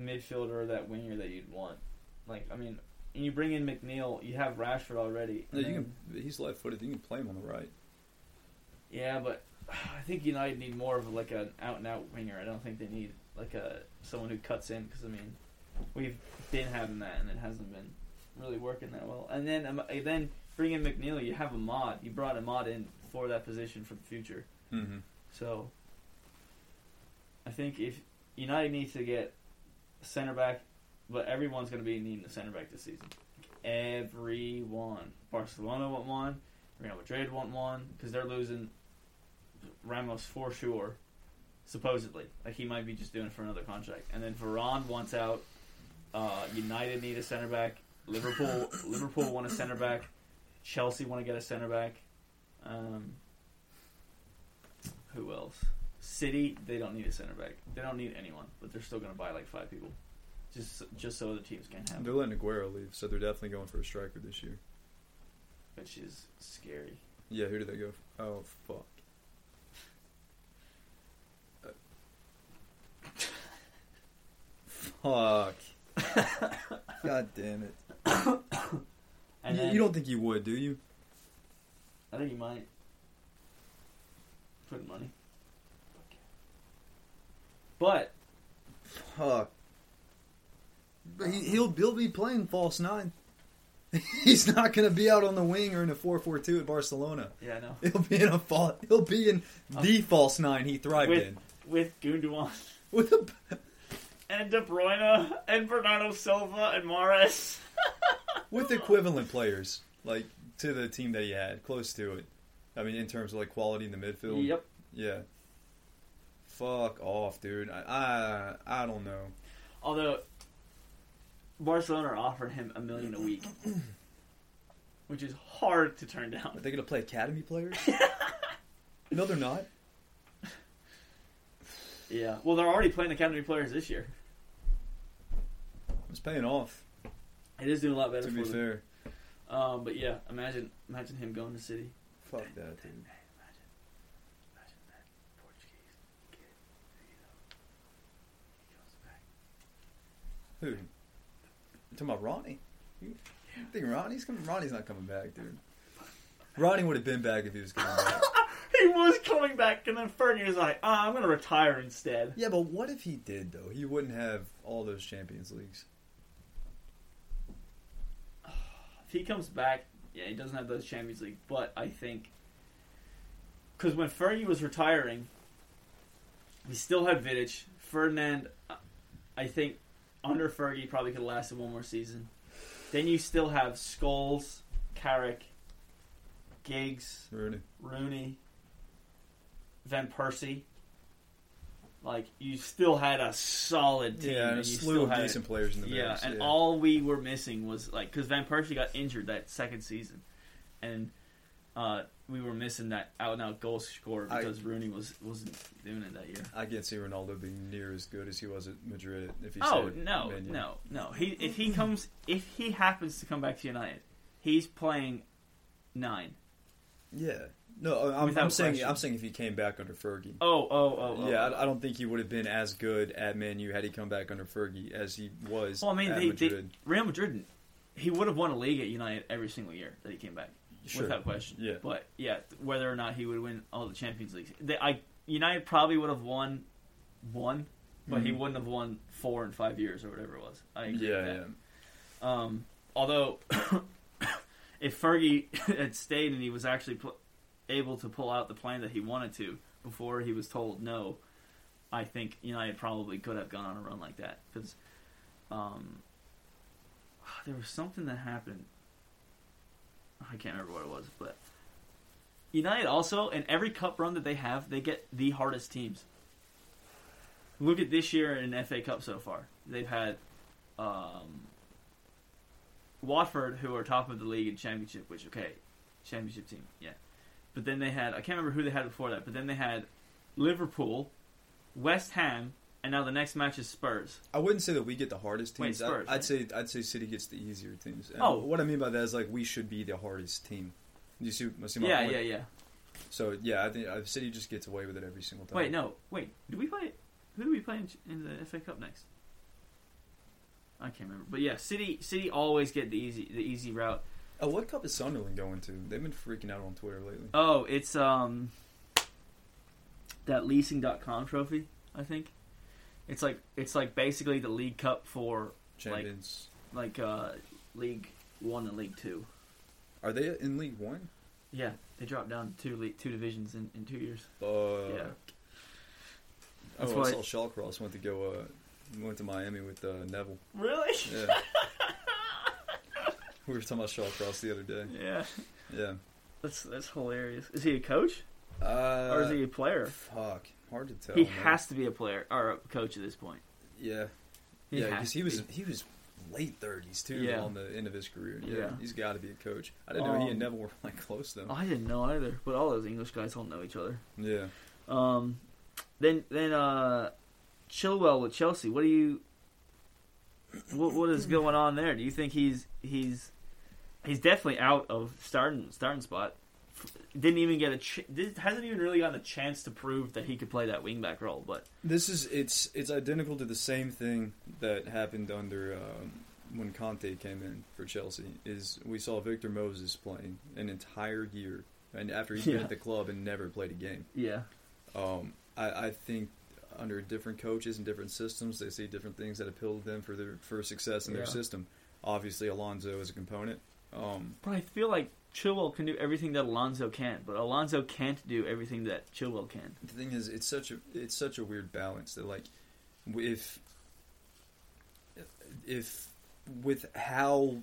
midfielder or that winger that you'd want. Like, I mean, when you bring in McNeil, you have Rashford already. And you can. He's left-footed. You can play him on the right. Yeah, but I think United need more of like an out and out winger. I don't think they need like a someone who cuts in because I mean we've been having that and it hasn't been really working that well. And then um, then bring in McNeil. You have Amad. You brought Amad in for that position for the future. Mm-hmm. So I think if United needs to get a center back, but everyone's going to be needing a center back this season. Everyone. Barcelona want one. Real Madrid want one because they're losing Ramos for sure. Supposedly, like he might be just doing it for another contract. And then Varane wants out. Uh, United need a center back. Liverpool, Liverpool want a center back. Chelsea want to get a center back. Um, who else? City, they don't need a center back. They don't need anyone, but they're still going to buy like five people, just just so other teams can have, them. They're letting Aguero leave, so they're definitely going for a striker this year. which is scary. Yeah, who did they go? For? Oh fuck. Fuck. God damn it. And you, then, you don't think you would, do you? I think you might put money, but Fuck. But he, he'll he'll be playing false nine. He's not going to be out on the wing or in a four four two at Barcelona. yeah, I know He'll be in a fa- He'll be in oh. the false nine he thrived with in. with Gundogan With a and De Bruyne and Bernardo Silva and Mahrez. with equivalent players like to the team that he had, close to it. I mean, in terms of like quality in the midfield. Yep. Yeah. Fuck off, dude. I I, I don't know. Although Barcelona offered him a million a week, which is hard to turn Are down. they going to play academy players? no, they're not. Yeah. Well, they're already playing academy players this year. It's paying off. It is doing a lot better To for be them. fair. Um, but yeah, imagine imagine him going to City. Fuck that, dude. Imagine, imagine that Portuguese kid. You know, he goes back. Who? You talking about Ronnie? You think Ronnie's coming? Ronnie's not coming back, dude. Ronnie would have been back if he was coming back. He was coming back, and then Fergie was like, ah, "I'm going to retire instead." yeah, but what if he did though? He wouldn't have all those Champions Leagues. If he comes back, yeah, he doesn't have those Champions League, but I think because when Fergie was retiring, we still had Vidic, Ferdinand. I think under Fergie probably could have lasted one more season. Then you still have Scholes, Carrick, Giggs, Rooney. Rooney, Van Persie. Like you still had a solid team. Yeah, and a you slew still of had- decent players in the yeah, mix. and all we were missing was like because Van Persie got injured that second season, and uh, we were missing that out and out goal scorer I- because Rooney was wasn't doing it that year. I can't see Ronaldo being near as good as he was at Madrid. If he Oh no, no, no. He if he comes if he happens to come back to United, he's playing nine. Yeah, no, I'm, I'm saying question. I'm saying if he came back under Fergie. Oh, oh, oh, oh. yeah, I, I don't think he would have been as good at Man U had he come back under Fergie as he was. Well, I mean, at they, they, Madrid. Real Madrid, he would have won a league at United every single year that he came back, Sure. without question. Yeah. But yeah, whether or not he would win all the Champions Leagues, they, I United probably would have won one, but he Mhm. wouldn't have won four in five years or whatever it was. I agree yeah, with yeah. Um, although, if Fergie had stayed and he was actually pl- able to pull out the plan that he wanted to before he was told no, I think United probably could have gone on a run like that because um, there was something that happened. I can't remember what it was, but United also in every cup run that they have, they get the hardest teams. Look at this year in FA Cup so far. They've had um, Watford, who are top of the league in Championship, which okay, Championship team, yeah. But then they had I can't remember who they had before that, but then they had Liverpool, West Ham, and now the next match is Spurs. I wouldn't say that we get the hardest teams. Wait. Spurs, I, would say I'd say City gets the easier teams. And Oh. what I mean by that is like we should be the hardest team. Do you see, see my Yeah, point? yeah, yeah. So yeah, I think uh, City just gets away with it every single time. Wait, no, wait. Do we play? Who do we play in, in the FA Cup next? I can't remember, but yeah, City City always get the easy the easy route. Oh, what cup is Sunderland going to? They've been freaking out on Twitter lately. Oh, it's um that leasing.com trophy, I think. It's like it's like basically the League Cup for Champions. like uh League 1 and League 2. Are they in League One? Yeah, they dropped down two league, two divisions in, in 2 years. Uh, yeah. That's oh, why- I saw Shawcross went to go. Uh, went to Miami with uh, Neville. Really? Yeah. we were talking about Shawcross the other day. yeah. Yeah. That's that's hilarious. Is he a coach Uh, or is he a player? Fuck, hard to tell. He man. has to be a player or a coach at this point. Yeah, He yeah, because he was be. he was late thirties too Yeah. on the end of his career. Yeah, Yeah. he's got to be a coach. I didn't know he Um, and Neville were like close though. I didn't know either, but all those English guys don't know each other. Yeah, Um, then then uh, Chilwell with Chelsea. What do you? What what is going on there? Do you think he's he's he's definitely out of starting starting spot? Didn't even get a ch- hasn't even really gotten a chance to prove that he could play that wingback role. But this is it's it's identical to the same thing that happened under um, when Conte came in for Chelsea. Is we saw Victor Moses playing an entire year, and after he's been at the club and never played a game. yeah, Um, I, I think under different coaches and different systems, they see different things that appeal to them for their for success in Yeah. their system. Obviously, Alonso is a component. Um, but I feel like Chilwell can do everything that Alonso can't, but Alonso can't do everything that Chilwell can. the thing is, it's such a it's such a weird balance that like if if with how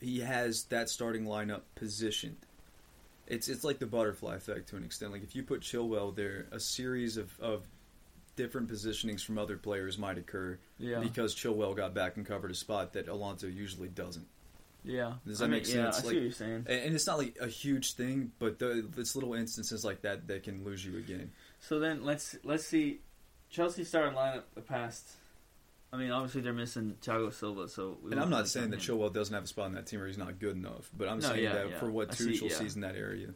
he has that starting lineup positioned. It's it's like the butterfly effect to an extent. Like if you put Chilwell there, a series of, of different positionings from other players might occur Yeah, because Chilwell got back and covered a spot that Alonso usually doesn't. Yeah. Does that I mean, make Yeah, sense? I see what you're saying. And, it's not like a huge thing, but the, it's little instances like that that can lose you a game. So then let's let's see. Chelsea starting lineup the past. I mean, obviously they're missing Thiago Silva, so. We And I'm won't saying that. Chilwell doesn't have a spot in that team or he's not good enough, but I'm No, saying yeah, that yeah. for what see, Tuchel yeah. sees in that area.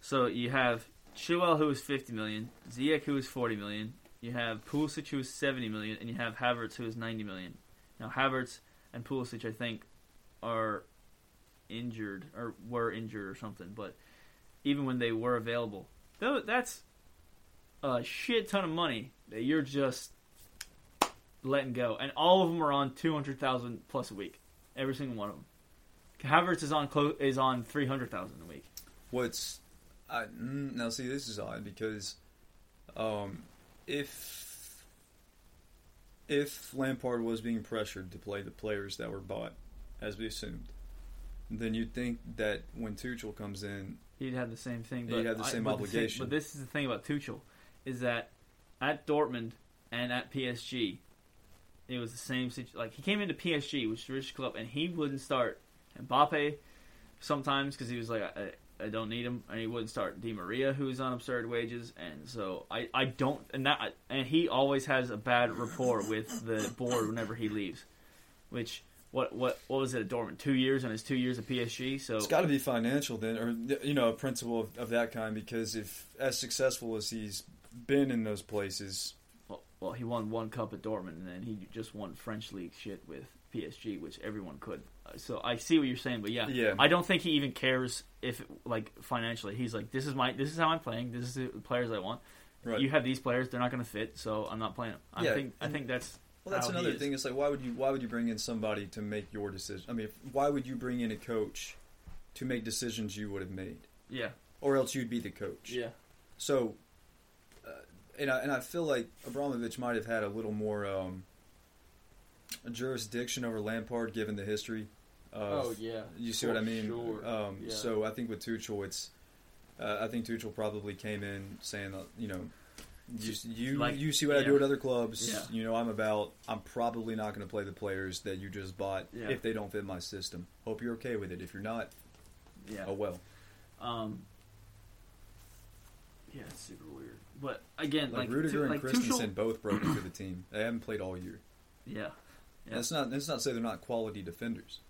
So you have Chilwell who is 50 million, Ziyech who is 40 million, you have Pulisic who is 70 million, and you have Havertz who is 90 million. Now Havertz and Pulisic, I think, are injured or were injured or something, but even when they were available, that's a shit ton of money that you're just letting go, and all of them are on 200,000 plus a week, every single one of them. Havertz is on clo- is on 300,000 a week. What's I, mm, now see this is odd because um, if if Lampard was being pressured to play the players that were bought, as we assumed, then you'd think that when Tuchel comes in, He'd have the same thing. He'd But have the I- same but obligation. but this is the thing about Tuchel, is that at Dortmund and at PSG, it was the same situation. Like he came into PSG, which is rich club, and he wouldn't start Mbappe sometimes because he was like, I, I don't need him, and he wouldn't start Di Maria, who is on absurd wages, and so I, I don't, and that, and he always has a bad rapport with the board whenever he leaves, which. What what what was it at Dortmund? Two years and his two years at PSG. So it's got to be financial then, or you know, a principle of, of that kind. Because if as successful as he's been in those places, Well, well, he won one cup at Dortmund, and then he just won French league shit with PSG, which everyone could. So I see what you're saying, but yeah, Yeah. I don't think he even cares if like financially. He's like, this is my, this is how I'm playing. This is the players I want. right? You have these players; they're not going to fit, so I'm not playing them. I Yeah, think, I think that's Well, that's another thing. It's like why would you why would you bring in somebody to make your decision? I mean, if, why would you bring in a coach to make decisions you would have made, yeah, or else you'd be the coach? yeah, So, uh, and I and I feel like Abramovich might have had a little more um, jurisdiction over Lampard given the history. Of, Oh, yeah, you see what I mean? sure. Um, Yeah. So I think with Tuchel, it's uh, I think Tuchel probably came in saying that you know. You, you, Like- you see what I do at other clubs. Yeah. You know I'm about. I'm probably not going to play the players that you just bought Yeah. if they don't fit my system. Hope you're okay with it. If you're not, yeah. oh well. Um, Yeah, it's super weird. But again, Like, like, Rudiger and like Christensen Tuchel, both broke into the team. They haven't played all year. yeah, Yeah. That's not that's not to say they're not quality defenders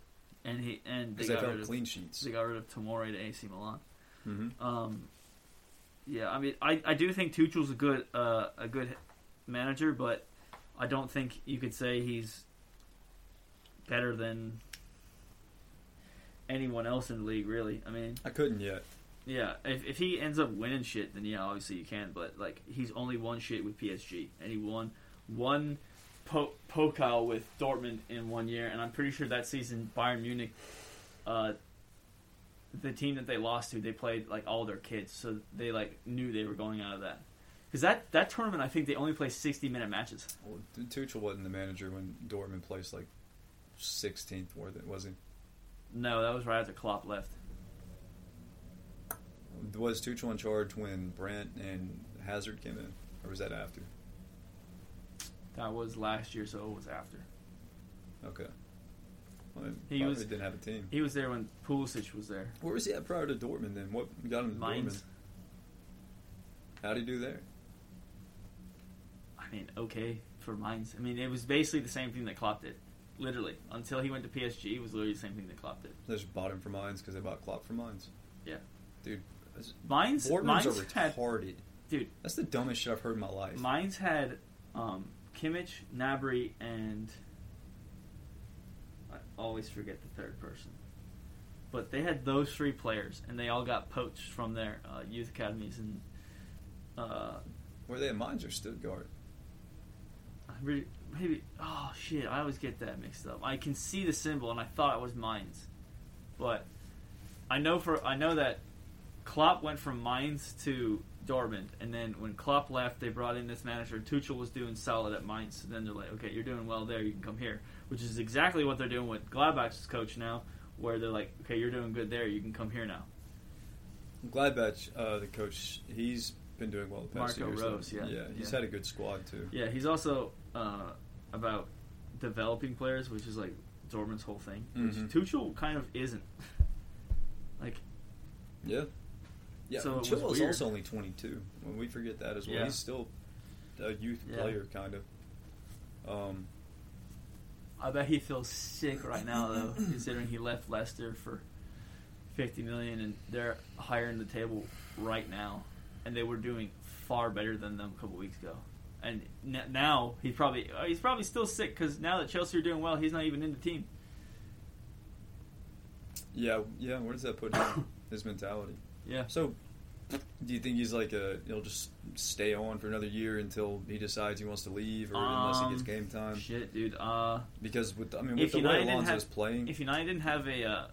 and he and they because they've got rid of clean sheets. they got rid of Tomori to AC Milan. Mm-hmm. Um, yeah, I mean, I, I do think Tuchel's a good uh, a good manager, but I don't think you could say he's better than anyone else in the league. Really, I mean, I couldn't yet. yeah, if if he ends up winning shit, then yeah, obviously you can. But like, he's only won shit with PSG, and he won one po- Pokal with Dortmund in one year, and I'm pretty sure that season Bayern Munich. Uh, the team that they lost to, they played like all their kids, so they like knew they were going out of that. Because that that tournament, I think they only play sixty minute matches. Well, Tuchel wasn't the manager when Dortmund placed like 16th, was it? Was he? No, that was right after Klopp left. Was Tuchel in charge when Brandt and Hazard came in, or was that after? That was last year, so it was after. Okay. He was- didn't have a team. He was there when Pulisic was there. Where was he at prior to Dortmund? Then what got him to Mainz. Dortmund? How'd he do there? I mean, okay for Mainz. I mean, it was basically the same thing that Klopp did. Literally, until he went to PSG, it was literally the same thing that Klopp did. They just bought him for Mainz because they bought Klopp for Mainz. Yeah. dude. Mainz, Dortmunds Mainz are had, retarded. dude. That's the dumbest shit I've heard in my life. Mainz had um, Kimmich, Gnabry, and always forget the third person. But they had those three players, and they all got poached from their uh, youth academies. And uh, Were they at Mainz or Stuttgart? I really, maybe oh shit, I always get that mixed up. I can see the symbol, and I thought it was Mainz, but I know for I know that Klopp went from Mainz to Dortmund, and then when Klopp left, they brought in this manager. Tuchel was doing solid at Mainz. And then they're like, okay, you're doing well there. You can come here, which is exactly what they're doing with Gladbach's coach now, where they're like, okay, you're doing good there. You can come here now. Gladbach, uh, the coach, he's been doing well the past Marco years. Rose, yeah. yeah, he's Yeah. had a good squad too. Yeah, he's also uh, about developing players, which is like Dortmund's whole thing. Which Mhm. Tuchel kind of isn't. like, Yeah, yeah. So was also only 22. When we forget that as well, Yeah. he's still a youth player, kind of. Um, I bet he feels sick right now though, considering he left Leicester for fifty million, and they're higher in the table right now, and they were doing far better than them a couple weeks ago. And n- now he's probably uh, he's probably still sick because now that Chelsea are doing well, he's not even in the team. yeah, yeah. Where does that put him? His mentality. Yeah. So, do you think he's like a? He'll just stay on for another year until he decides he wants to leave, or unless he gets Um, game time? Shit, dude. Uh, Because with I mean, If with the way United didn't Alonso's have- playing, if United didn't have a uh,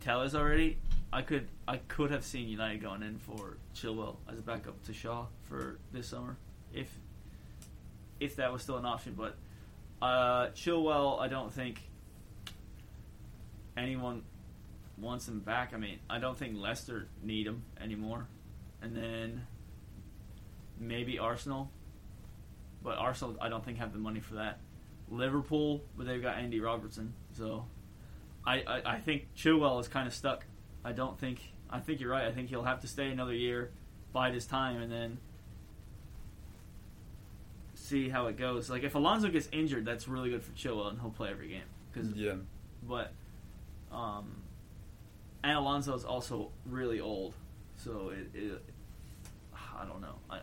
Telles already, I could I could have seen United going in for Chilwell as a backup to Shaw for this summer, if if that was still an option. But uh, Chilwell, I don't think anyone wants him back. I mean, I don't think Leicester need him anymore, and then maybe Arsenal, but Arsenal I don't think have the money for that. Liverpool, but they've got Andy Robertson, so I, I, I think Chilwell is kind of stuck. I don't think I think you're right. I think he'll have to stay another year, bide his time, and then see how it goes. Like if Alonso gets injured, that's really good for Chilwell, and he'll play every game. Cause, yeah, but um, and Alonso is also really old, so it, it I don't know. I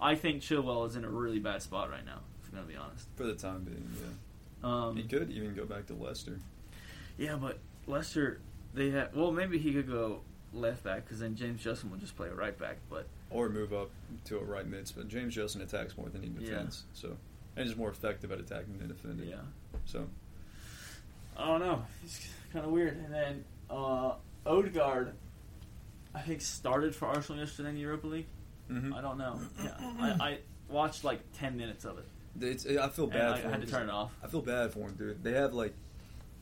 I think Chilwell is in a really bad spot right now. If I'm gonna be honest. for the time being, yeah. Um, he could even go back to Leicester. Yeah, but Leicester, they have. Well, maybe he could go left back because then James Justin will just play a right back. But or move up to a right mid. But James Justin attacks more than he Yeah. defends, so and he's more effective at attacking than defending. yeah, So I don't know. It's kind of weird. And then uh, Odegaard, I think started for Arsenal yesterday in the Europa League. mhm. I don't know. Yeah, I, I watched like ten minutes of it, it's, I feel bad I, for I had him. to turn it off. I feel bad for him, dude. They have like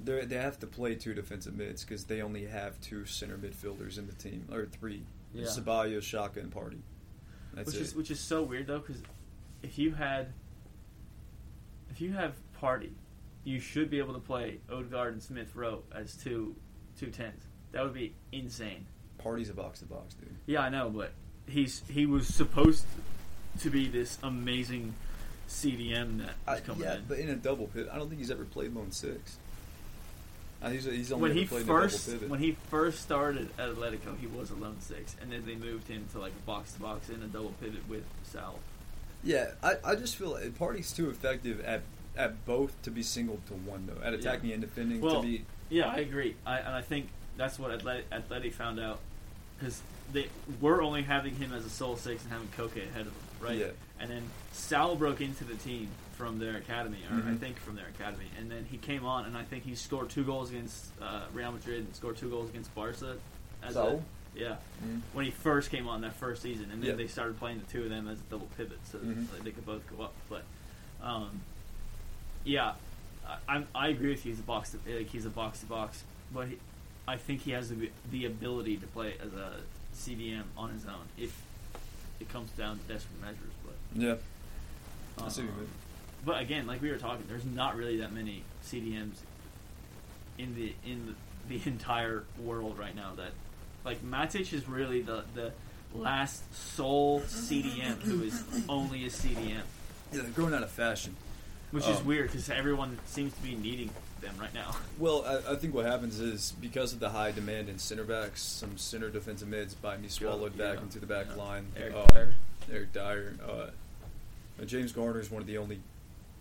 they they have to play two defensive mids because they only have two center midfielders in the team or three. Yeah. Ceballos, Xhaka, and Partey. That's which it. is which is so weird though, because if you had, if you have Partey, you should be able to play Odegaard and Smith Rowe as two two tens. That would be insane. Partey's a box to box, dude. Yeah, I know, but he's he was supposed to be this amazing CDM that I, was coming yeah, in. but in a double pivot, I don't think he's ever played lone six. Uh, he's, he's only when he played first in a double pivot. when he first started at Atletico, he was a lone six, and then they moved him to like a box to box in a double pivot with Saul. yeah, I, I just feel like Partey's too effective at at both to be singled to one though, at attacking and defending Well, to be. Yeah, I agree. I, and I think that's what Athletic, Athletic found out because they were only having him as a sole six and having Koke ahead of him, right? Yeah. And then Saul broke into the team from their academy, or I Mhm. think from their academy, and then he came on, and I think he scored two goals against uh, Real Madrid and scored two goals against Barca. As? A, yeah, Mhm. when he first came on that first season, and then Yeah. they started playing the two of them as a double pivot, so Mhm. like, they could both go up. But um, yeah, I, I'm, I agree with you. He's a box to like, he's a box to box, but he, I think he has the, the ability to play as a CDM on his own if it comes down to desperate measures. But Yeah, I see what you um, mean. But again, like we were talking, there's not really that many CDMs in the in the, the entire world right now. That like Matic is really the the last sole CDM who is only a CDM, Yeah, they're growing out of fashion. which is Um, weird because everyone seems to be needing them right now. Well, I, I think what happens is because of the high demand in center backs, some center defensive mids might be swallowed back yeah, into the back yeah. line. Eric Um, Dier. Eric Dier. Uh, uh, James Garner is one of the only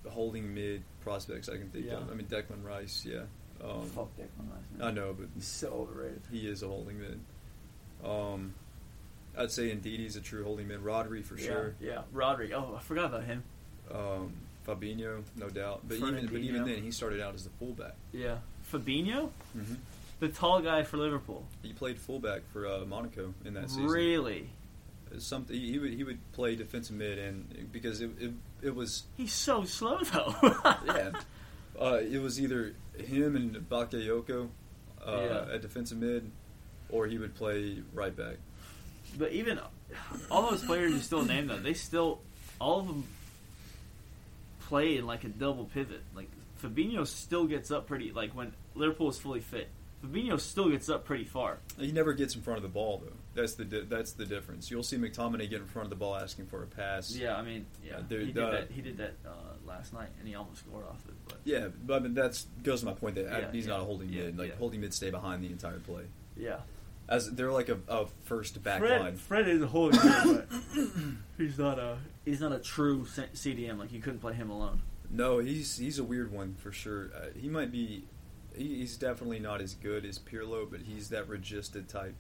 holding mid prospects I can think Yeah. of. I mean, Declan Rice, yeah. Um, Fuck Declan Rice. man. I know, but He's so overrated. he is a holding mid. Um, I'd say Ndidi's a true holding mid. Rodri for yeah, sure. Yeah, Rodri. Oh, I forgot about him. Um, Fabinho, no doubt. But even but even then, he started out as the fullback. Yeah, Fabinho, Mm-hmm. the tall guy for Liverpool. He played fullback for uh, Monaco in that season. Really, something he would he would play defensive mid and because it it, it was he's so slow though. yeah uh, it was either him and Bakayoko uh, Yeah. at defensive mid or he would play right back. But even all those players you still name though, they still all of them play in like a double pivot. Like Fabinho still gets up pretty like when Liverpool is fully fit. Fabinho still gets up pretty far. He never gets in front of the ball though. That's the di- that's the difference. You'll see McTominay get in front of the ball asking for a pass. Yeah, I mean, yeah, Uh, he did uh, that. He did that uh, last night, and he almost scored off it. But Yeah, but I mean that's goes to my point that Yeah, he's yeah, not a holding yeah, mid. Like holding mid stay behind the entire play. yeah, As they're like a, a first back Fred, line. Fred is a holding mid, but he's not a he's not a true C- CDM. Like you couldn't play him alone. No, he's he's a weird one for sure. Uh, he might be, he, he's definitely not as good as Pirlo, but he's that regista type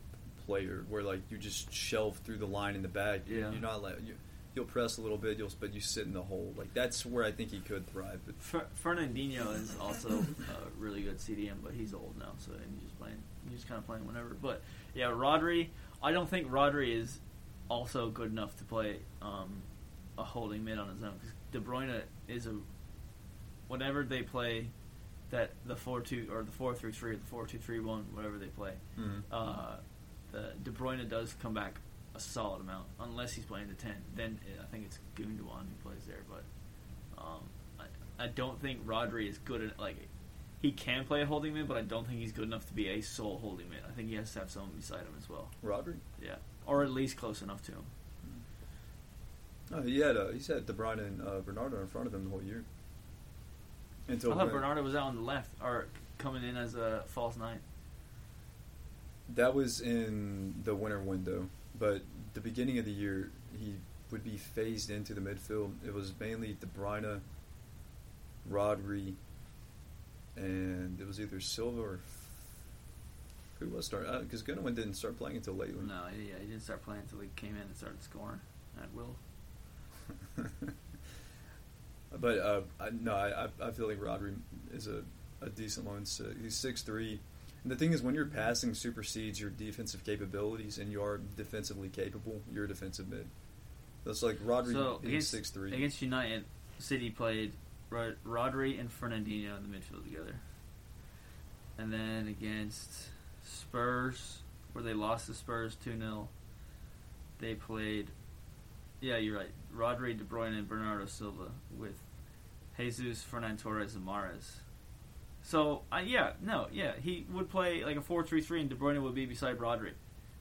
player where like you just shelve through the line in the back. Yeah. you're not like you, you'll press a little bit, you'll but you sit in the hole. Like that's where I think he could thrive. But Fer- Fernandinho is also a really good CDM, but he's old now, so he's just playing. He's just kind of playing whenever. But yeah, Rodri. I don't think Rodri is also good enough to play um, a holding mid on his own. Cause De Bruyne is a whenever they play that the four two or the four three three or the four two three one whatever they play. Uh, the De Bruyne does come back a solid amount unless he's playing the ten. Then I think it's Gundogan who plays there, but um, I, I don't think Rodri is good at like he can play a holding mid, but I don't think he's good enough to be a sole holding mid. I think he has to have someone beside him as well. Rodri, Yeah, or at least close enough to him. oh, he had uh, he's had De Bruyne and uh, Bernardo in front of him the whole year. Until I thought when- Bernardo was out on the left or coming in as a false nine. That was in the winter window, but the beginning of the year he would be phased into the midfield. It was mainly De Bruyne, Rodri, and it was either Silva or who was start because Gundogan didn't start playing until late. No, yeah, he didn't start playing until he came in and started scoring at will. but uh, I, no, I, I- feel like Rodri is a, a decent one. So he's six three. And the thing is, when your passing supersedes your defensive capabilities, and you are defensively capable, you're a defensive mid. That's like Rodri So against, six three. against United, City played Rod- Rodri and Fernandinho in the midfield together, and then against Spurs, where they lost the Spurs two 0 they played. Yeah, you're right. Rodri, De Bruyne, and Bernardo Silva with Jesus, Ferran Torres, and Mahrez. So uh, yeah, no, yeah, he would play like a four-three-three, and De Bruyne would be beside Rodri.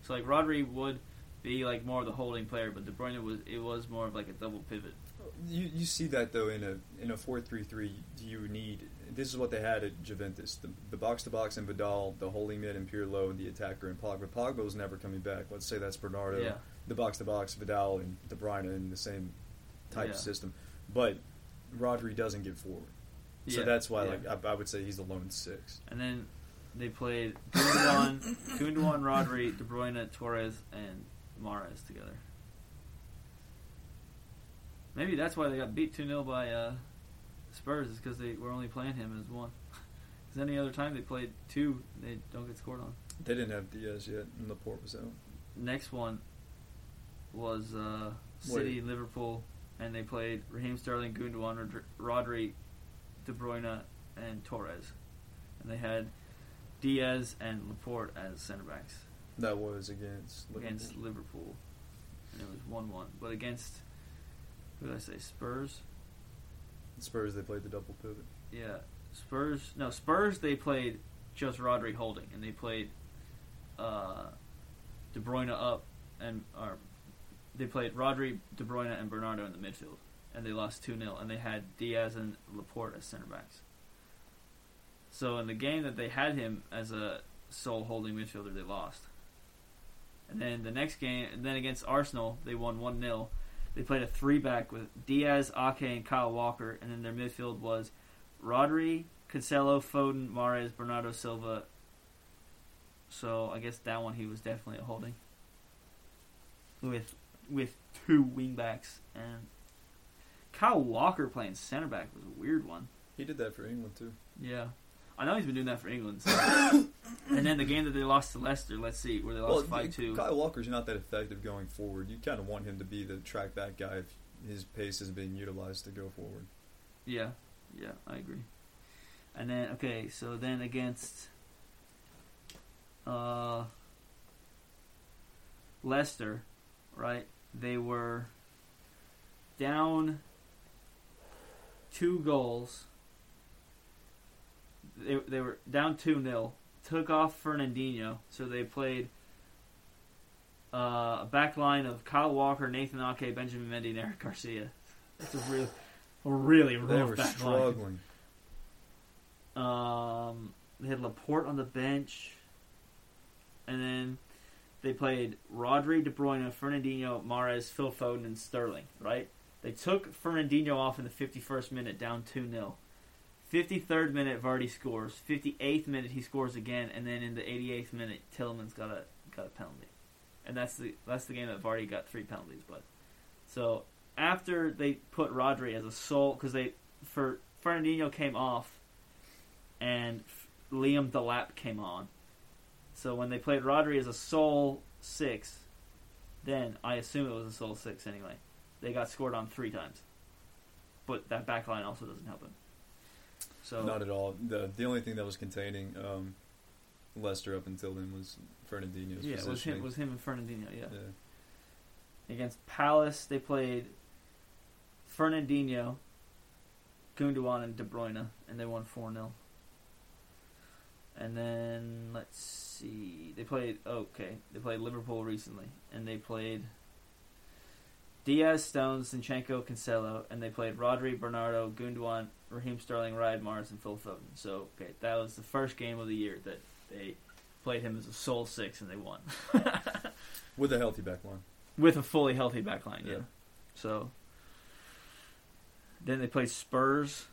So like Rodri would be like more of the holding player, but De Bruyne was it was more of like a double pivot. You you see that though in a in a four three three you need this is what they had at Juventus. The the box to box and Vidal the holding mid and Pirlo and the attacker and Pogba. Pogba was never coming back. Let's say that's Bernardo. Yeah. the box to box Vidal and De Bruyne in the same type Yeah. of system. But Rodri doesn't get forward. So Yeah, that's why like I, I would say he's the lone six. And then they played Gundogan, Gundogan, Rodri, De Bruyne, Torres, and Mahrez together. Maybe that's why they got beat 2 0 by uh, Spurs, is because they were only playing him as one. Because any other time they played two, they don't get scored on. they didn't have Dias yet and Laporte was out Next one was uh, City, Liverpool, and they played Raheem Sterling, Gundogan, Rodri- Rodri, De Bruyne, and Torres. And they had Dias and Laporte as center backs. that was against Liverpool. against Liverpool, and it was one-one. But against who did I say? Spurs. Spurs they played the double pivot Yeah, Spurs. No, Spurs. They played just Rodri holding, and they played uh, De Bruyne up, and or they played Rodri, De Bruyne, and Bernardo in the midfield, and they lost two 0 and they had Dias and Laporte as center backs. So in the game that they had him as a sole holding midfielder, they lost. And then the next game, and then against Arsenal, they won one 0 They played a three back with Dias, Ake, and Kyle Walker, and then their midfield was Rodri, Cancelo, Foden, Mahrez, Bernardo Silva. So I guess that one he was definitely a holding. With with two wing backs and Kyle Walker playing center back was a weird one. he did that for England too Yeah. I know he's been doing that for England. So. and then the game that they lost to Leicester, let's see, where they lost five two. Kyle Walker's not that effective going forward. You kind of want him to be the track back guy if his pace is being utilized to go forward. Yeah, yeah, I agree. And then okay, so then against uh Leicester, right? They were down two goals. They they were down two 0 Took off Fernandinho, so they played uh, a back line of Kyle Walker, Nathan Ake, Benjamin Mendy, and Eric Garcia. That's a real, a really rough They were back line. struggling. Um, they had Laporte on the bench, and then they played Rodri, De Bruyne, Fernandinho, Mahrez, Phil Foden, and Sterling. Right? They took Fernandinho off in the 51st minute, down two 0 53rd minute, Vardy scores. 58th minute, he scores again, and then in the 88th minute, Tielemans got a got a penalty, and that's the that's the game that Vardy got three penalties. But so after they put Rodri as a sole, because they for Fernandinho came off, and Liam Delap came on. So when they played Rodri as a sole six, then I assume it was a sole six anyway. They got scored on three times, but that back line also doesn't help him. So Not at all. The the only thing that was containing um, Leicester up until then was Fernandinho's yeah, it was him. Was him and Fernandinho. Yeah. yeah. Against Palace, they played Fernandinho, Gundogan, and De Bruyne, and they won 4 0. And then, let's see. They played, okay, they played Liverpool recently, and they played Dias, Stones, Zinchenko, Cancelo, and they played Rodri, Bernardo, Gundogan, Raheem Sterling, Riyad Mahrez, and Phil Foden. So, okay, that was the first game of the year that they played him as a sole six, and they won. With a healthy back line. with a fully healthy back line. Yeah. Yeah. So then they played Spurs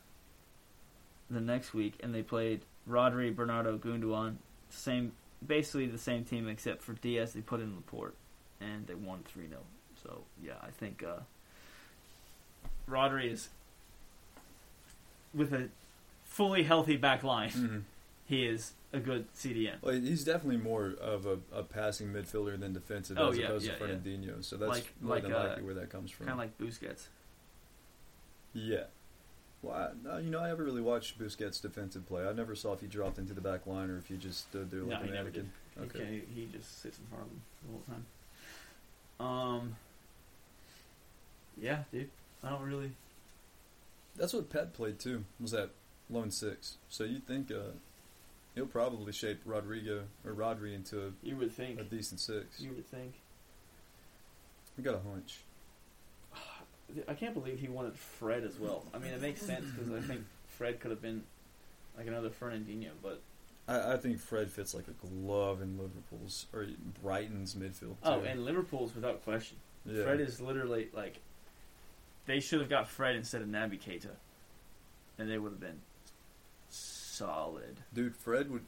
the next week, and they played Rodri, Bernardo, Gundogan, Same, basically the same team except for Dias. They put in Laporte, and they won three 0 So yeah, I think uh, Rodri is with a fully healthy back line. Mm-hmm. He is a good CDM. Well, he's definitely more of a, a passing midfielder than defensive Oh, as yeah, opposed yeah, to yeah. Fernandinho. So that's Like- more like, than uh, likely where that comes from. Kind of like Busquets. Yeah. Well, I, you know, I never really watched Busquets' defensive play. I never saw if he dropped into the back line or if he just stood there like No, a he never mannequin. Okay. Okay, he just sits in front of him the whole time. Um. Yeah, dude. I don't really. That's what Pep played too. Was that lone six? So you think uh, he'll probably shape Rodrigo or Rodri into a You would think. a decent six? You would think. I got a hunch. I can't believe he wanted Fred as well. I mean, it makes sense because I think Fred could have been like another Fernandinho, but I, I think Fred fits like a glove in Liverpool's or Brighton's midfield. oh, and Liverpool's without question. yeah. Fred is literally like they should have got Fred instead of Naby Keita, and they would have been solid. dude. Fred would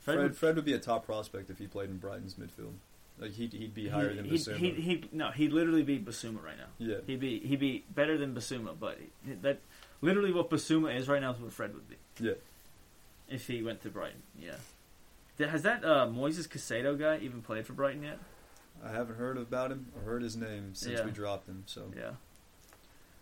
Fred, Fred, would Fred would be a top prospect if he played in Brighton's midfield. Like he'd he'd be higher than he'd, Bissouma. he'd, he'd, he'd, no, he'd literally be Bissouma right now. yeah, He'd be he'd be better than Bissouma, but he- that literally what Bissouma is right now is what Fred would be. Yeah. If he went to Brighton, yeah. Has that uh, Moises Caicedo guy even played for Brighton yet? I haven't heard about him or heard his name since Yeah. we dropped him. So Yeah.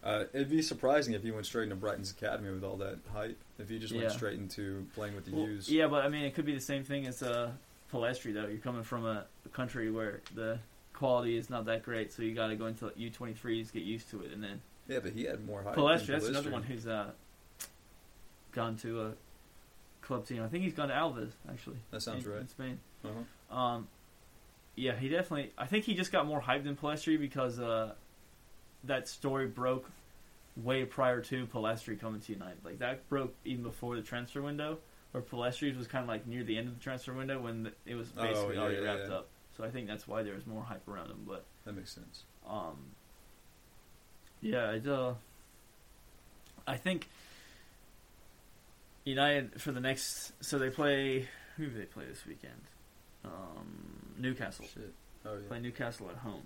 Uh, it'd be surprising if he went straight into Brighton's academy with all that hype. If he just went Yeah. straight into playing with the Well, U's. yeah, but I mean, it could be the same thing as uh, Pellistri, though. You're coming from a, a country where the quality is not that great, so you got to go into U23s, get used to it, and then Yeah, but he had more hype. Pellistri. That's another one who's uh, gone to a club team. I think he's gone to Alavés actually. That sounds in, right. In Spain. Uh-huh. Um, yeah, he definitely. I think he just got more hype than Pellistri because uh, that story broke way prior to Pellistri coming to United. Like that broke even before the transfer window, where Pellistri was kind of like near the end of the transfer window when the, it was Oh, basically yeah, already yeah, wrapped yeah. up. So I think that's why there was more hype around him. But That makes sense. um, yeah, it, uh, I think United for the next. So they play. Who do they play this weekend? Um, Newcastle. Shit. Oh yeah. Play Newcastle at home.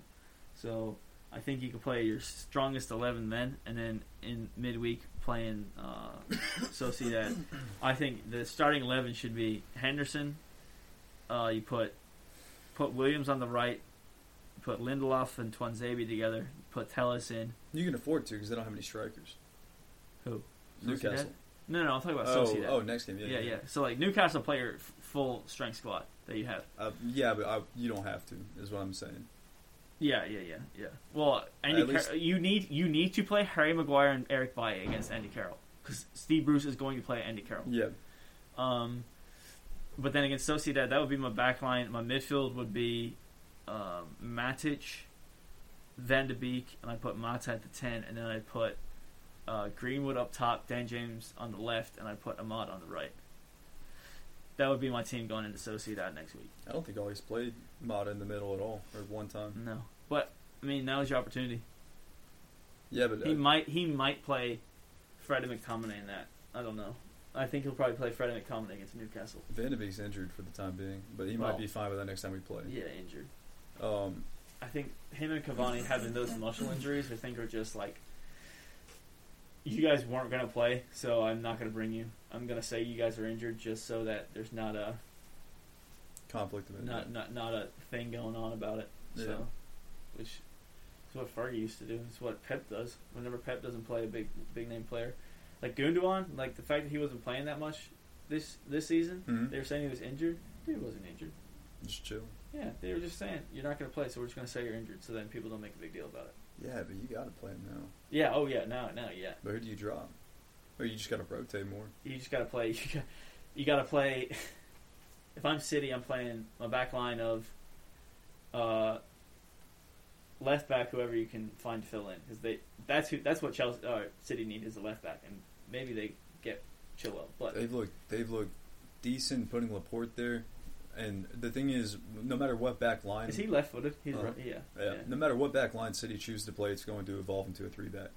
So I think you can play your strongest eleven then, and then in midweek playing uh, Sociedad. I think the starting eleven should be Henderson. Uh, you put put Williams on the right. Put Lindelof and Tuanzebe together. Put Telles in. You can afford to because they don't have any strikers. Who? Newcastle. Sociedad? No, no, I'm talking about Oh, Sociedad. oh, next game. Yeah, yeah, yeah. So like Newcastle player f- full strength squad that you have. Uh, yeah, but I, you don't have to. Is what I'm saying. Yeah, yeah, yeah, yeah. Well, Andy, At least- you need you need to play Harry Maguire and Eric Bailly against Andy Carroll because Steve Bruce is going to play Andy Carroll. Yeah. Um, but then against Sociedad, that would be my back line. My midfield would be um, Matic, Van de Beek, and I put Mata at the ten, and then I put uh, Greenwood up top, Dan James on the left, and I put Amad on the right. That would be my team going into Sociedad next week. I don't think I always played Mata in the middle at all, or one time. No, but I mean now is your opportunity. Yeah, but He uh, might he might play Freddie McTominay in that. I don't know. I think he'll probably play Freddie McTominay against Newcastle. Van de Beek's injured for the time being, but he Well- might be fine by the next time we play. Yeah, injured. Um, I think him and Cavani having those muscle injuries, I think are just like you guys weren't gonna play, so I'm not gonna bring you. I'm gonna say you guys are injured just so that there's not a conflict of not not not a thing going on about it. Yeah. So, which is what Fergie used to do. It's what Pep does. Whenever Pep doesn't play a big big name player, like Gundogan, like the fact that he wasn't playing that much this this season, Mhm. they were saying he was injured. Dude wasn't injured. Just chill. Yeah, they were just saying you're not going to play, so we're just going to say you're injured, so then people don't make a big deal about it. Yeah, but you got to play him now. Yeah. Oh yeah. Now now yeah. But who do you drop? Or you just got to rotate more. You just got to play. You got, you got to play. if I'm City, I'm playing my back line of uh, left back, whoever you can find to fill in, because they that's who that's what Chelsea uh, City need is a left back, and maybe they get Chilwell, but They've looked they've looked decent putting Laporte there, and the thing is, no matter what back line, is he left-footed? He's Uh, right. Yeah. yeah, Yeah. no matter what back line City chooses to play, it's going to evolve into a three back.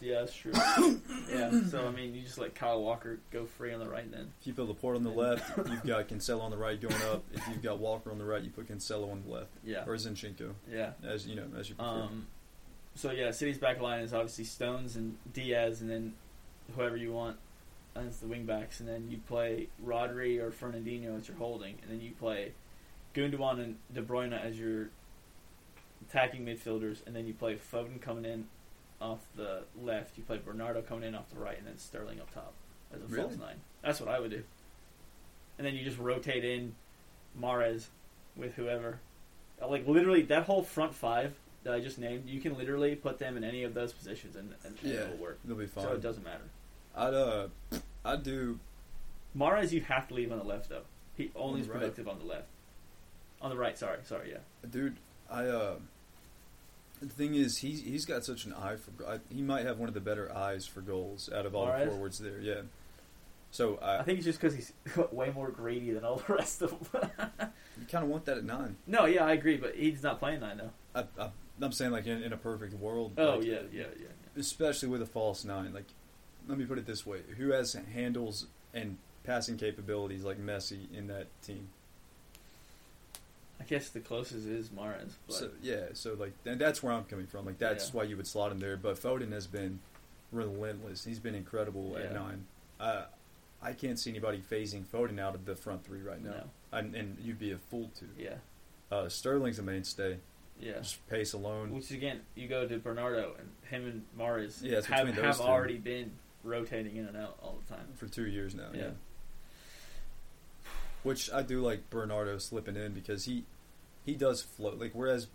Yeah, that's true. yeah. So I mean, you just let Kyle Walker go free on the right then. If you put Laporte on the left, you've got Cancelo on the right going up. If you've got Walker on the right, you put Cancelo on the left Yeah. or Zinchenko, Yeah. as you know, as you prefer. Um, so yeah, City's back line is obviously Stones and Dias, and then whoever you want as the wing backs, and then you play Rodri or Fernandinho as your holding, and then you play Gundogan and De Bruyne as your attacking midfielders, and then you play Foden coming in off the left, you play Bernardo coming in off the right, and then Sterling up top as a false Really? nine. That's what I would do. And then you just rotate in Mahrez with whoever. Uh, Like literally that whole front five that I just named, you can literally put them in any of those positions and, and, and yeah, it'll work. They'll be fine. So it doesn't matter. I'd uh, I'd do Mahrez you have to leave on the left though. He only On is the right. productive on the left. On the right, sorry, sorry, yeah. dude. I uh, The thing is, he's he's got such an eye for. I, he might have one of the better eyes for goals out of all the forwards there. Yeah. So I, I think it's just because he's way more greedy than all the rest of them. you kind of want that at nine. no, yeah, I agree, but he's not playing nine though. I, I, I'm saying like in, in a perfect world. Oh like, yeah, yeah, yeah. especially with a false nine. Like, let me put it this way: who has handles and passing capabilities like Messi in that team? I guess the closest is Mahrez, So yeah, so like and that's where I'm coming from. Like that's Yeah. why you would slot him there. But Foden has been relentless. He's been incredible at nine. Uh, I can't see anybody phasing Foden out of the front three right now. No. And, and you'd be a fool to. yeah, Uh, Sterling's a mainstay. yeah. Just pace alone. Which again, you go to Bernardo and him and Mahrez Yeah, have, have two. already been rotating in and out all the time. for two years now. Yeah. Which I do like Bernardo slipping in because he he does float. Like whereas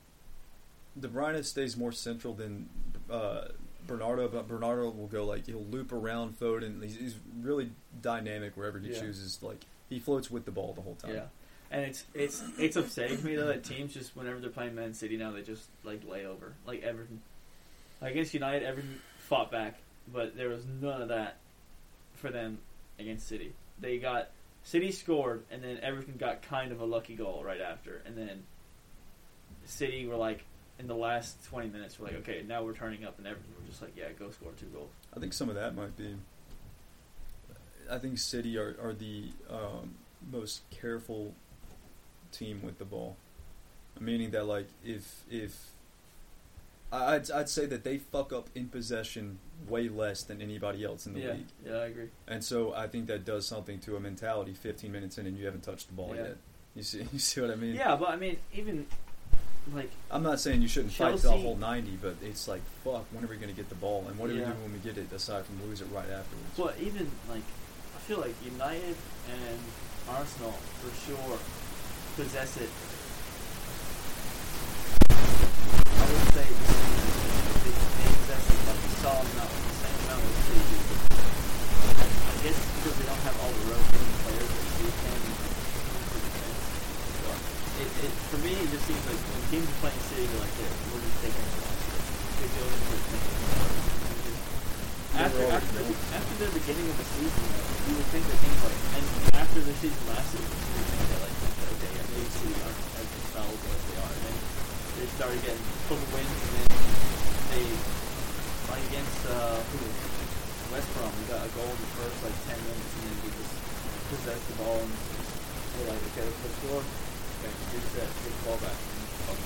De Bruyne stays more central than uh, Bernardo, but Bernardo will go like he'll loop around Foden. He's, he's really dynamic wherever he Yeah. chooses. Like he floats with the ball the whole time. Yeah, and it's it's it's upsetting to me though that teams just whenever they're playing Man City now they just like lay over like Everton. Like, against United, Everton fought back, but there was none of that for them against City. They got City scored, and then Everton got kind of a lucky goal right after, and then City were like in the last twenty minutes, we're like, okay, now we're turning up, and everything. We're just like, yeah, go score two goals. I think some of that might be. I think City are are the um, most careful team with the ball, meaning that like if if I'd I'd say that they fuck up in possession way less than anybody else in the yeah, league, yeah, I agree. and so I think that does something to a mentality. Fifteen minutes in and you haven't touched the ball Yeah. yet. You see you see what I mean? Yeah, but I mean, even like I'm not saying you shouldn't fight the Chelsea- whole ninety, but it's like fuck. When are we going to get the ball, and what do we do when we get it? Aside from lose it right afterwards. Well, even like I feel like United and Arsenal for sure possess it. I would say they, they possess it like solid amount, like the same amount as City do. I guess because they don't have all the rotating players that City can in for defense. But it, it, for me, it just seems like when teams are playing City, they're like, yeah, we're just taking it. They go into it after, after, yeah. after the beginning of the season, you would think that things like, and after the season last season, you would think that like, okay, yeah, maybe City aren't as infallible as they are. And then they started getting couple wins, and then they, like against uh, who? West Brom, we got a goal in the first like ten minutes, and then we just possessed the ball, and we're like, okay, let's score. The ball back, and.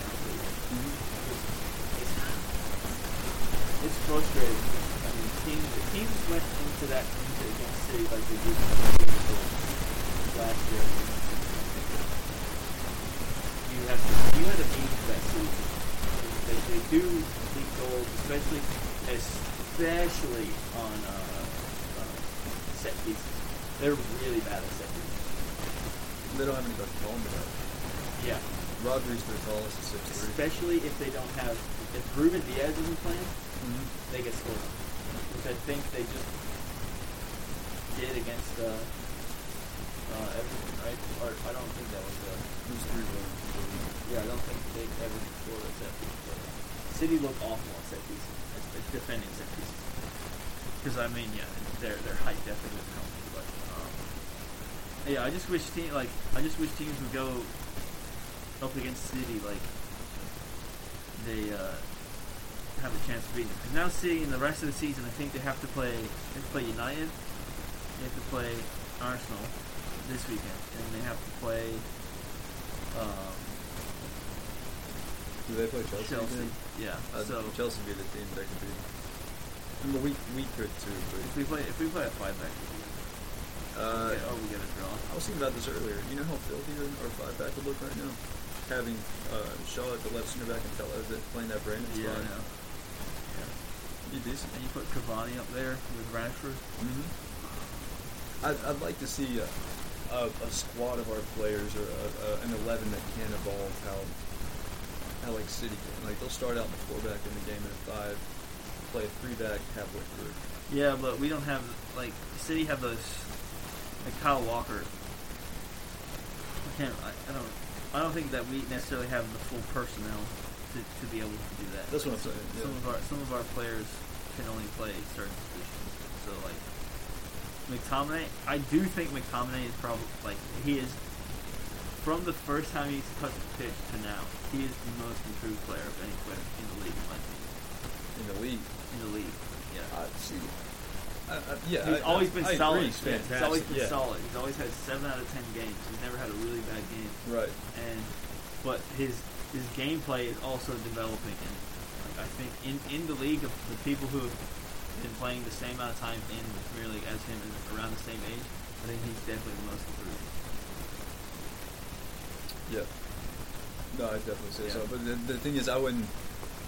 It's, frustrating. I mean, teams, the teams went into that into against City like they did last year. You have to, you had to beat that City. They, they do leak goals, especially especially on uh, uh, set pieces. They're really bad at set pieces. They don't have any to that. Yeah. Their tallest at six three. Especially if they don't have if Ruben Dias isn't playing, they get scored on. Which I think they just did against uh, uh, Everton, right? Or I don't think that was uh, Who's three one? yeah, I don't think they ever scored a set piece. But City look awful on set pieces, defending set pieces. Because I mean, yeah, their their height definitely doesn't help. But um, yeah, I just wish team like I just wish teams would go up against City like they uh, have a chance of beating them. now City in the rest of the season, I think they have to play they have to play United, they have to play Arsenal this weekend, and they have to play. Um, Do they play Chelsea? Chelsea. again? Yeah. Uh, so Chelsea would be the team that could beat. I mean, we we could too, if we play if we play a five back, uh, or we get a draw. I was thinking about this earlier. You know how filthy our our five back would look right now, having uh, Shaw at the left center back and that playing that Brandon Yeah, I spot. know. Be decent. And you put Cavani up there with Rashford. Mm-hmm. I'd, I'd like to see a, a, a squad of our players or a, a, an eleven that can evolve how how like City can. Like they'll start out in the four back in the game and a five, play a three back halfway through. Yeah, but we don't have like City have those like Kyle Walker. I can't. I, I don't. I don't think that we necessarily have the full personnel to, to be able to do that. That's what I'm Some- saying, Some yeah. of our some of our players can only play certain positions. So like McTominay, I do think McTominay is probably like he is from the first time he's touched the pitch to now. He is the most improved player of any player in the league, in my opinion. in the league. In the league, yeah. I see. I, yeah, He's I- always been I solid. He's. He's always been yeah. solid. He's always had seven out of ten games. He's never had a really bad game. Right. And but his his gameplay is also developing. And like, I think in in the league of the people who have been playing the same amount of time in the Premier League as him and around the same age, I think he's definitely the most improved. Yeah. No, I definitely say Yeah. so. But the, the thing is, I wouldn't.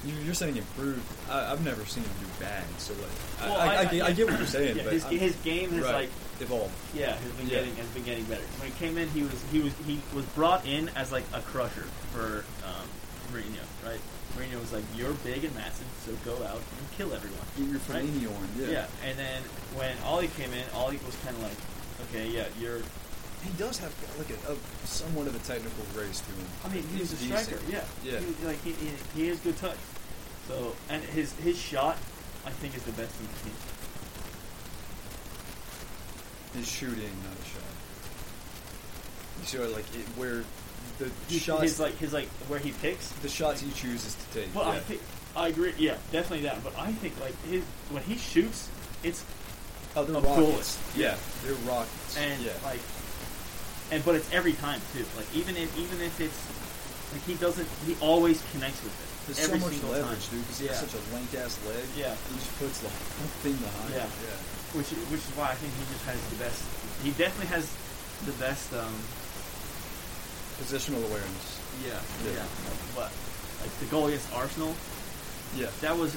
You, you're saying improved. I, I've never seen him do bad. So like, Well, I, I, I, I- get, what you're saying. Yeah, but his, his game has right, like evolved. Yeah, has been Yeah. getting has been getting better. When he came in, he was he was he was brought in as like a crusher for um, Mourinho, right? Mourinho was like, "You're big and massive, so go out and kill everyone." Get your Right? On. Yeah. Yeah. and then when Ollie came in, Ollie was kind of like, "Okay, yeah, you're." He does have like a, a somewhat of a technical race to him. I mean, he's a decent. striker. Yeah, Yeah. He, like he, he he has good touch. So and his his shot, I think, is the best in the team. His shooting, not a shot. You see, like it, where the His, shots, his like his like where he picks. the shots he chooses to take. Well, yeah. I think I agree. Yeah, definitely that. But I think like his when he shoots, it's oh, they're a rockets. bullet. Yeah, they're rockets. and yeah. like, and but it's every time too. Like even if even if it's like he doesn't, he always connects with it. There's every so much single leverage, time. dude. Because he has such a lank ass leg. Yeah. He just puts the whole thing behind. Yeah. Yeah. Which which is why I think he just has the best. He definitely has the best. um Positional awareness. Yeah, Yeah. yeah. But like the goal against Arsenal, Yeah. that was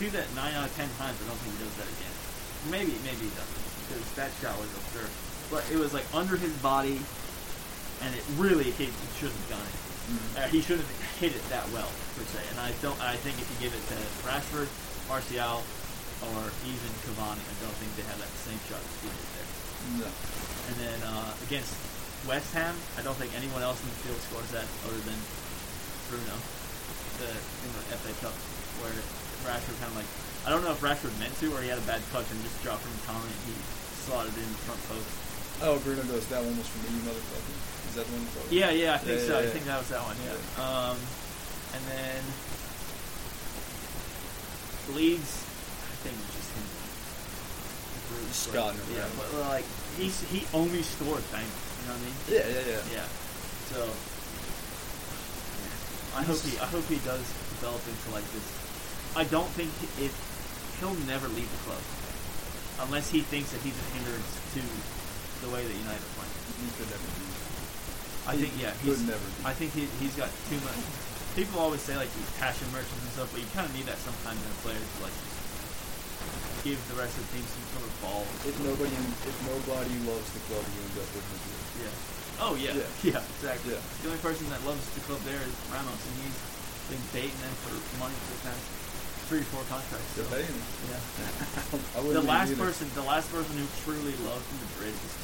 do that nine out of ten times. I don't think he does that again. Maybe, maybe he doesn't because that shot was absurd. But it was like under his body, and it really he, he shouldn't have done it. Mhm. Uh, he shouldn't have hit it that well per se. And I don't. I think if you give it to Rashford, Martial, or even Cavani, I don't think they have that same shot it there. No. And then uh, against West Ham, I don't think anyone else in the field scores that other than Bruno, the in the FA Cup, where Rashford kind of like I don't know if Rashford meant to or he had a bad touch and just dropped from Tommy and he slotted in the front post. Oh, Bruno goes. That one was for me, you motherfucker. Is that the one? for- Yeah, yeah, I think Yeah, so. yeah, I think that was that one. Yeah. Yeah. Um, and then Leeds, I think just him. Bruce, Scotting like, yeah, but like he he only scored bangers. You know what I mean? Yeah, yeah, yeah. Yeah. So I hope he I hope he does develop into like this. I don't think it he'll never leave the club unless he thinks that he's a hindrance to the way that United are playing. He could never be. I think yeah, could he's never be. I think he he's got too much. People always say like he's passion merchants and stuff, but you kind of need that sometimes in a player to like give the rest of the team some sort of ball. If nobody, if nobody loves the club, you end up with Madrid. Yeah. Oh yeah. Yeah. Yeah. exactly. Yeah. The only person that loves the club there is Ramos, and he's been baiting them for money for the past three or four contracts. They're paying. Yeah. I The last person, the last person who truly loved Madrid this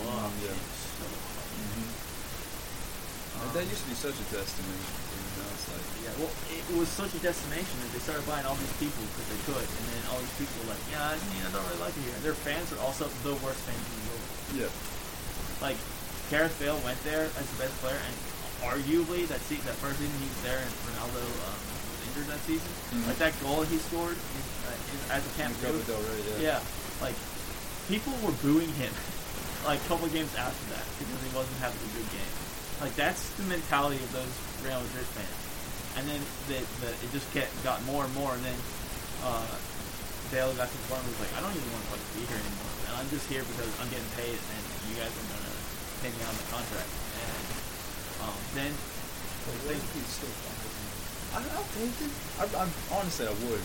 season. Wow. yeah. So hard. Mhm. Um, that used to be such a testament. You know, it's like Yeah, well, it was such a destination that they started buying all these people because they could, and then all these people were like, yeah, I, mean, I don't really like it here. And their fans are also the worst fans in the world. yeah, Like, Gareth Bale went there as the best player, and arguably that se- that first season he was there, and Ronaldo um, was injured that season. Mhm. Like that goal he scored in, uh, in, at the Camp in Copa Nou. del Rey, yeah. Yeah, like people were booing him like a couple of games after that because he wasn't having a good game. Like that's the mentality of those Real Madrid fans. And then the, the, it just kept got more and more, and then uh, Bale got to the point where he was like, I don't even want to like be here anymore, and I'm just here because I'm getting paid, and you guys are gonna pay me on the contract. And um, then But what if he's still fired? I, I think it. I, I, honestly, I would.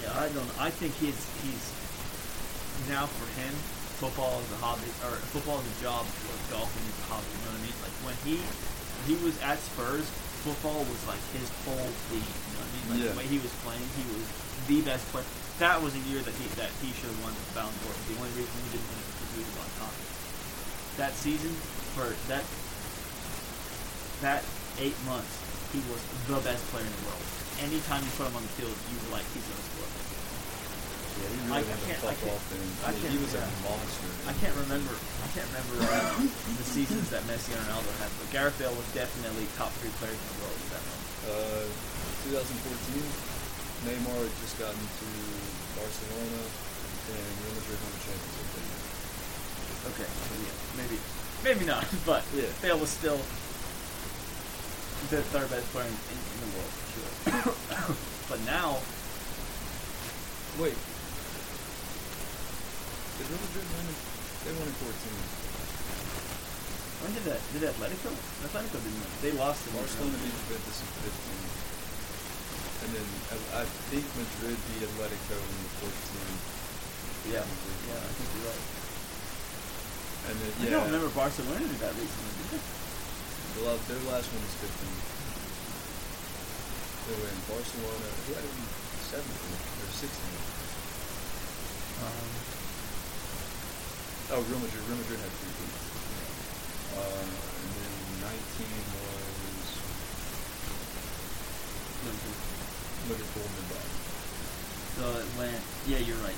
Yeah, I don't. I think he's he's now for him. Football is a hobby, or football is a job. Golfing is a hobby. You know what I mean? Like when he he was at Spurs, football was like his whole thing. You know what I mean? Like Yeah. the way he was playing, he was the best player. That was a year that he that he should have won the Ballon d'Or. The only reason he didn't win it was because he was on top. That season for that that eight months, he was the best player in the world. Anytime you put him on the field, you were like, he's gonna score. Yeah, he I really had to can't- I fuck can't- off and I he was yeah. a monster. I can't remember. I can't remember uh, the seasons that Messi and Ronaldo had, but Gareth Bale was definitely top three players in the world at that moment. Uh, 2014, Neymar had just gotten to Barcelona, and Real Madrid won the Champions League. Okay, so yeah, maybe, maybe not, but Yeah. Bale was still the third best player in, in, in the world for sure. but now, Wait. Did Real Madrid win? in- They won in 14. when did that? Did Atletico? Atletico didn't win. They lost to Barcelona beat Juventus in 15. And then I, I think Madrid beat Atletico in the 14. Yeah, yeah, I think you're right. And then, I yeah. don't remember Barcelona winning that recently. Did they? The la- their last one was 15. They were in Barcelona. Who had it in 17 or 16? Um, Oh, Real Madrid. Real Madrid had three teams. Uh, and then 19 was Liverpool and then Bayern. so it went. Yeah, you're right.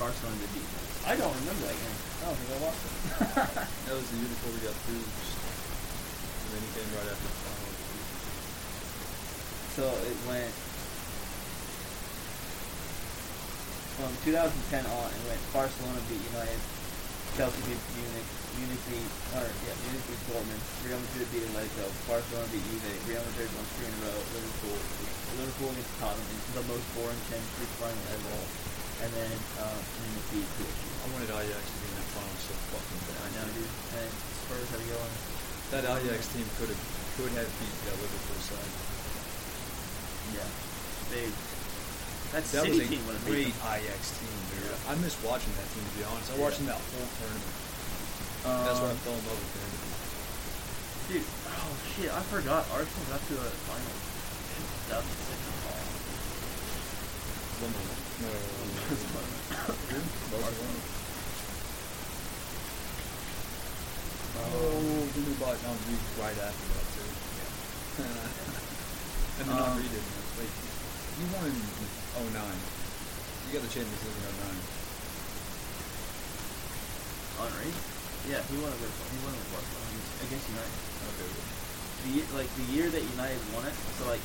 Barcelona did beat them. I don't remember that game. I don't think I watched it. That was the year before we got through. And then he came right after the final. So it went from 2010 on. It went Barcelona beat United, Chelsea beat Munich, Munich beat or yeah Munich beat Dortmund, Real Madrid beat Atletico, Barcelona beat Juve, Real Madrid won three in a row, Liverpool Liverpool against Tottenham, the most boring Champions League final ever, and then um, Munich beat PSG. I wanted Ajax to be in that final so fucking bad. I know, dude. And Spurs had to go on. That Ajax team could have could have beat that Liverpool side. Yeah, they. That, That City was a team would have great Ajax team, dude. I miss watching that team to be honest. I Yeah. watched that whole tournament. them. That's why I Um, fell in love with them. Dude, oh shit, I forgot. Arsenal got to a final. That was hell. One more. No, Who? Barcelona. Oh, the new bought Henry right after that too. and then Um, Henry didn't. Wait, you won 09. You got the Champions League in 09. Henry? Yeah, he won it with he won it with Barcelona against United. Okay. The like the year that United won it, so like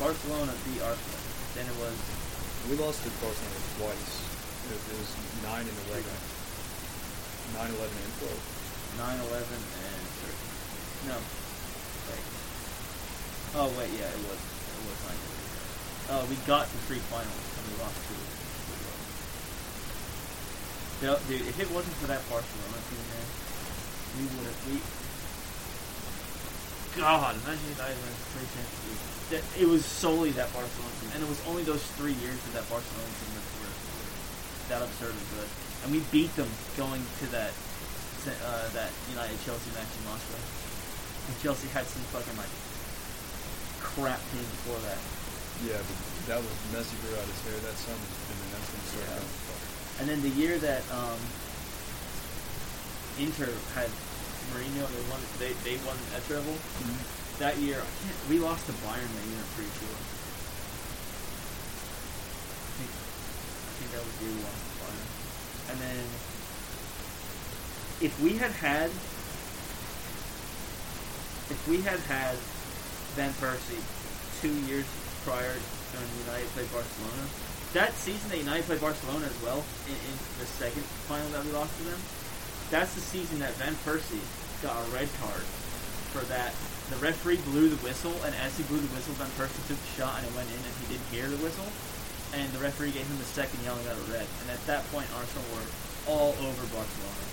Barcelona beat Arsenal. Then it was We lost to Barcelona twice. It, it was 9 and 11. 9, 11, and 12. 9 11 and 13. No. Wait. Oh, wait, yeah, it was. It was 9 11. Uh, we got to three finals and we lost two. Dude, if it wasn't for that Barcelona team, man, we would have. We, God, imagine if I went three Champions League. That, it was solely that Barcelona team, and it was only those three years of that Barcelona team that were that absurd and good. And we beat them going to that uh, that United Chelsea match in Moscow. And Chelsea had some fucking like crap team before that. Yeah, but that was Messi grew out his hair that summer, and then that's when he started Yeah. And then the year that um, Inter had Mourinho, they won. They they won a treble. That year, I can't, we lost to Bayern that year. I'm pretty sure. I think, I think that was the year we lost to Bayern. And then, if we had had, if we had had Van Persie two years prior when United played Barcelona, that season that United played Barcelona as well in, in the second final that we lost to them, that's the season that Van Persie got a red card for that. The referee blew the whistle, and as he blew the whistle, Van Persie took the shot and it went in, and he didn't hear the whistle. And the referee gave him the second yellow and got a red. And at that point, Arsenal were all over Barcelona.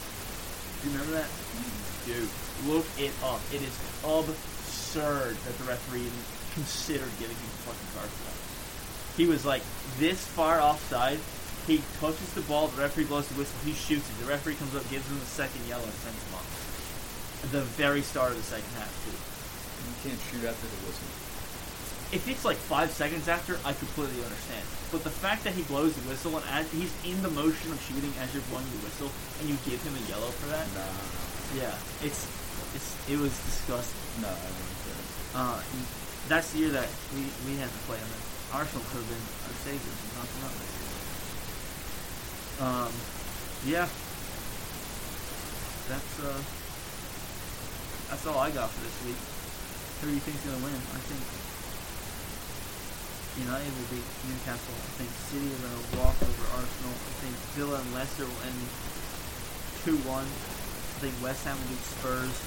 Do you remember that? Mm-hmm. Dude, look it up. It is absurd that the referee even considered giving him a fucking card for that. He was like this far offside. He touches the ball. The referee blows the whistle. He shoots it. The referee comes up, gives him the second yellow, and sends him off. The very start of the second half, too. You can't shoot after the whistle. If it's like five seconds after, I completely understand. But the fact that he blows the whistle and as he's in the motion of shooting as you're blowing the whistle, and you give him a yellow for that, Nah. yeah, it's It's, it was disgusting. No, I don't think Uh, that's the year that we, we had to play them. Arsenal could have been our saviors and out that. Um, yeah. That's uh, that's all I got for this week. Who do you think's gonna win? I think United will beat Newcastle. I think City are gonna walk over Arsenal. I think Villa and Leicester will end two one. I think West Ham will beat Spurs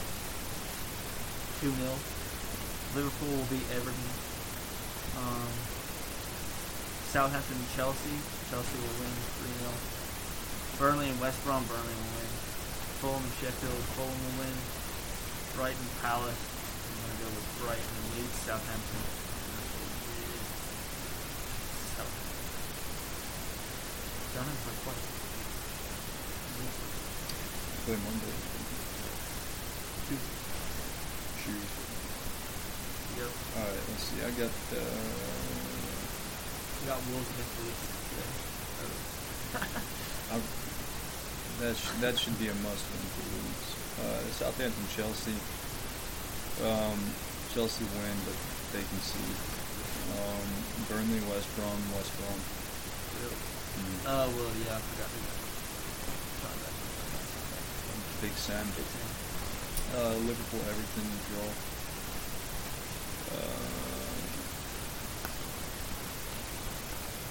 two 0 Liverpool will beat Everton. Um, Southampton and Chelsea. Chelsea will win 3 0. Burnley and West Brom. Burnley will win. Fulham and Sheffield. Fulham will win. Brighton Palace. I'm going to go with Brighton and Leeds. Southampton. Southampton. Southampton are quite. play Monday. Tuesday. Tuesday. All right, let's see. I got uh, We got Wolves next week. today. That sh- that should be a must win for Leeds. Uh, Southampton, Chelsea. Um, Chelsea win, but they can see. Um, Burnley, West Brom, West Brom. Really? Mm. Uh, well, yeah, I forgot who that. Big Sam. Big Sam. Uh, Liverpool, Everton, draw. Uh,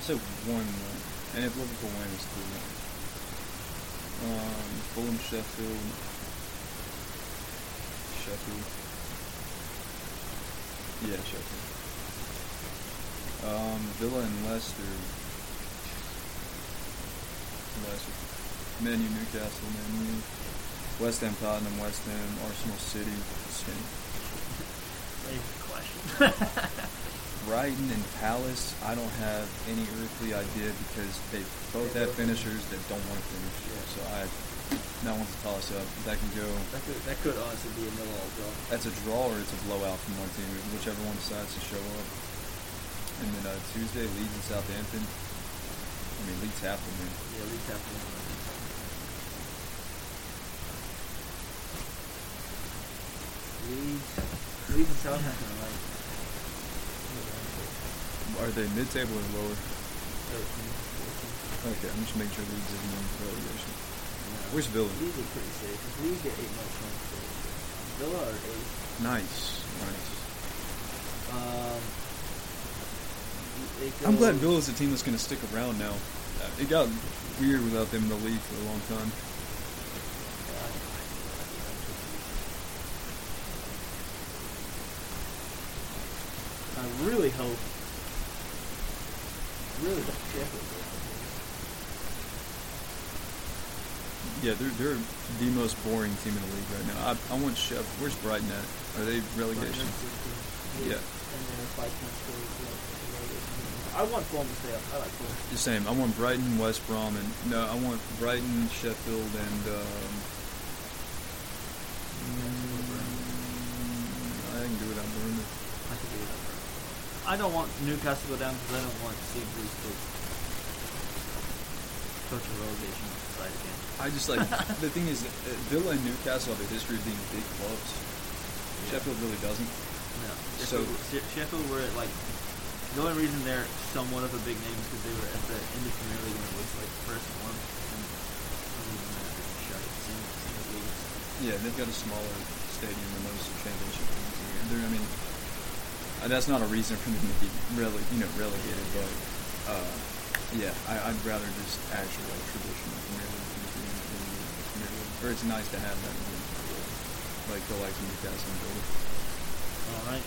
so one win, and if Liverpool win, it's two one. Um, Fulham, Sheffield, Sheffield. Yeah, Sheffield. Um, Villa and Leicester. Leicester. Man U, Newcastle, Man U. West Ham, Tottenham, West Ham, Arsenal, City, City. Brighton and Palace, I don't have any earthly idea because they both have finishers that don't want to finish. So I, that one's a toss up. That can go. that could that could honestly be a nil-all draw. That's a draw or it's a blowout from one team, whichever one decides to show up. And then uh, Tuesday, Leeds and Southampton. I mean, Leeds have to win. Yeah, Leeds have to win. that next time. Leeds, Leeds and Southampton are they mid-table or lower? 13, Okay, I'm just making sure Leeds isn't in relegation. Yeah. Where's Villa? Leeds are pretty safe. Leeds get eight more points. Villa are eight. Nice, nice. Um, I'm glad Villa's a team that's going to stick around now. Uh, It got weird without them in the league for a long time. I really hope, really goes. Yeah, they're they're the most boring team in the league right now. I, I want Chef. Where's Brighton at? Are they relegation? Yeah. And they're five points clear of the relegation. I want Fulham to stay up. I like Fulham. The same. I want Brighton, West Brom, and no, I want Brighton, Sheffield, and um, I can do without. I could do that. I don't want Newcastle to go down because I don't want to see Bruce Cook coach a relegation side again. I just like the thing is, uh, Villa and Newcastle have a history of being big clubs. Sheffield really doesn't. No. So- Sheffield, She- Sheffield were at like the only reason they're somewhat of a big name is because they were at the end English Premier League when it was like first one. And some reason that didn't. Same, same. Yeah, they've got a smaller stadium than most championship teams. They're, I mean, that's not a reason for them to be rele- you know, relegated, but uh, yeah, I, I'd rather just actual like, traditional Premier League teams being in the Or it's nice to have that, in the, like the likes of Newcastle and Villa. All right.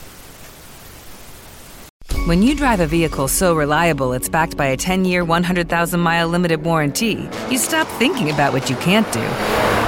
When you drive a vehicle so reliable it's backed by a 10 year, 100,000 mile limited warranty, you stop thinking about what you can't do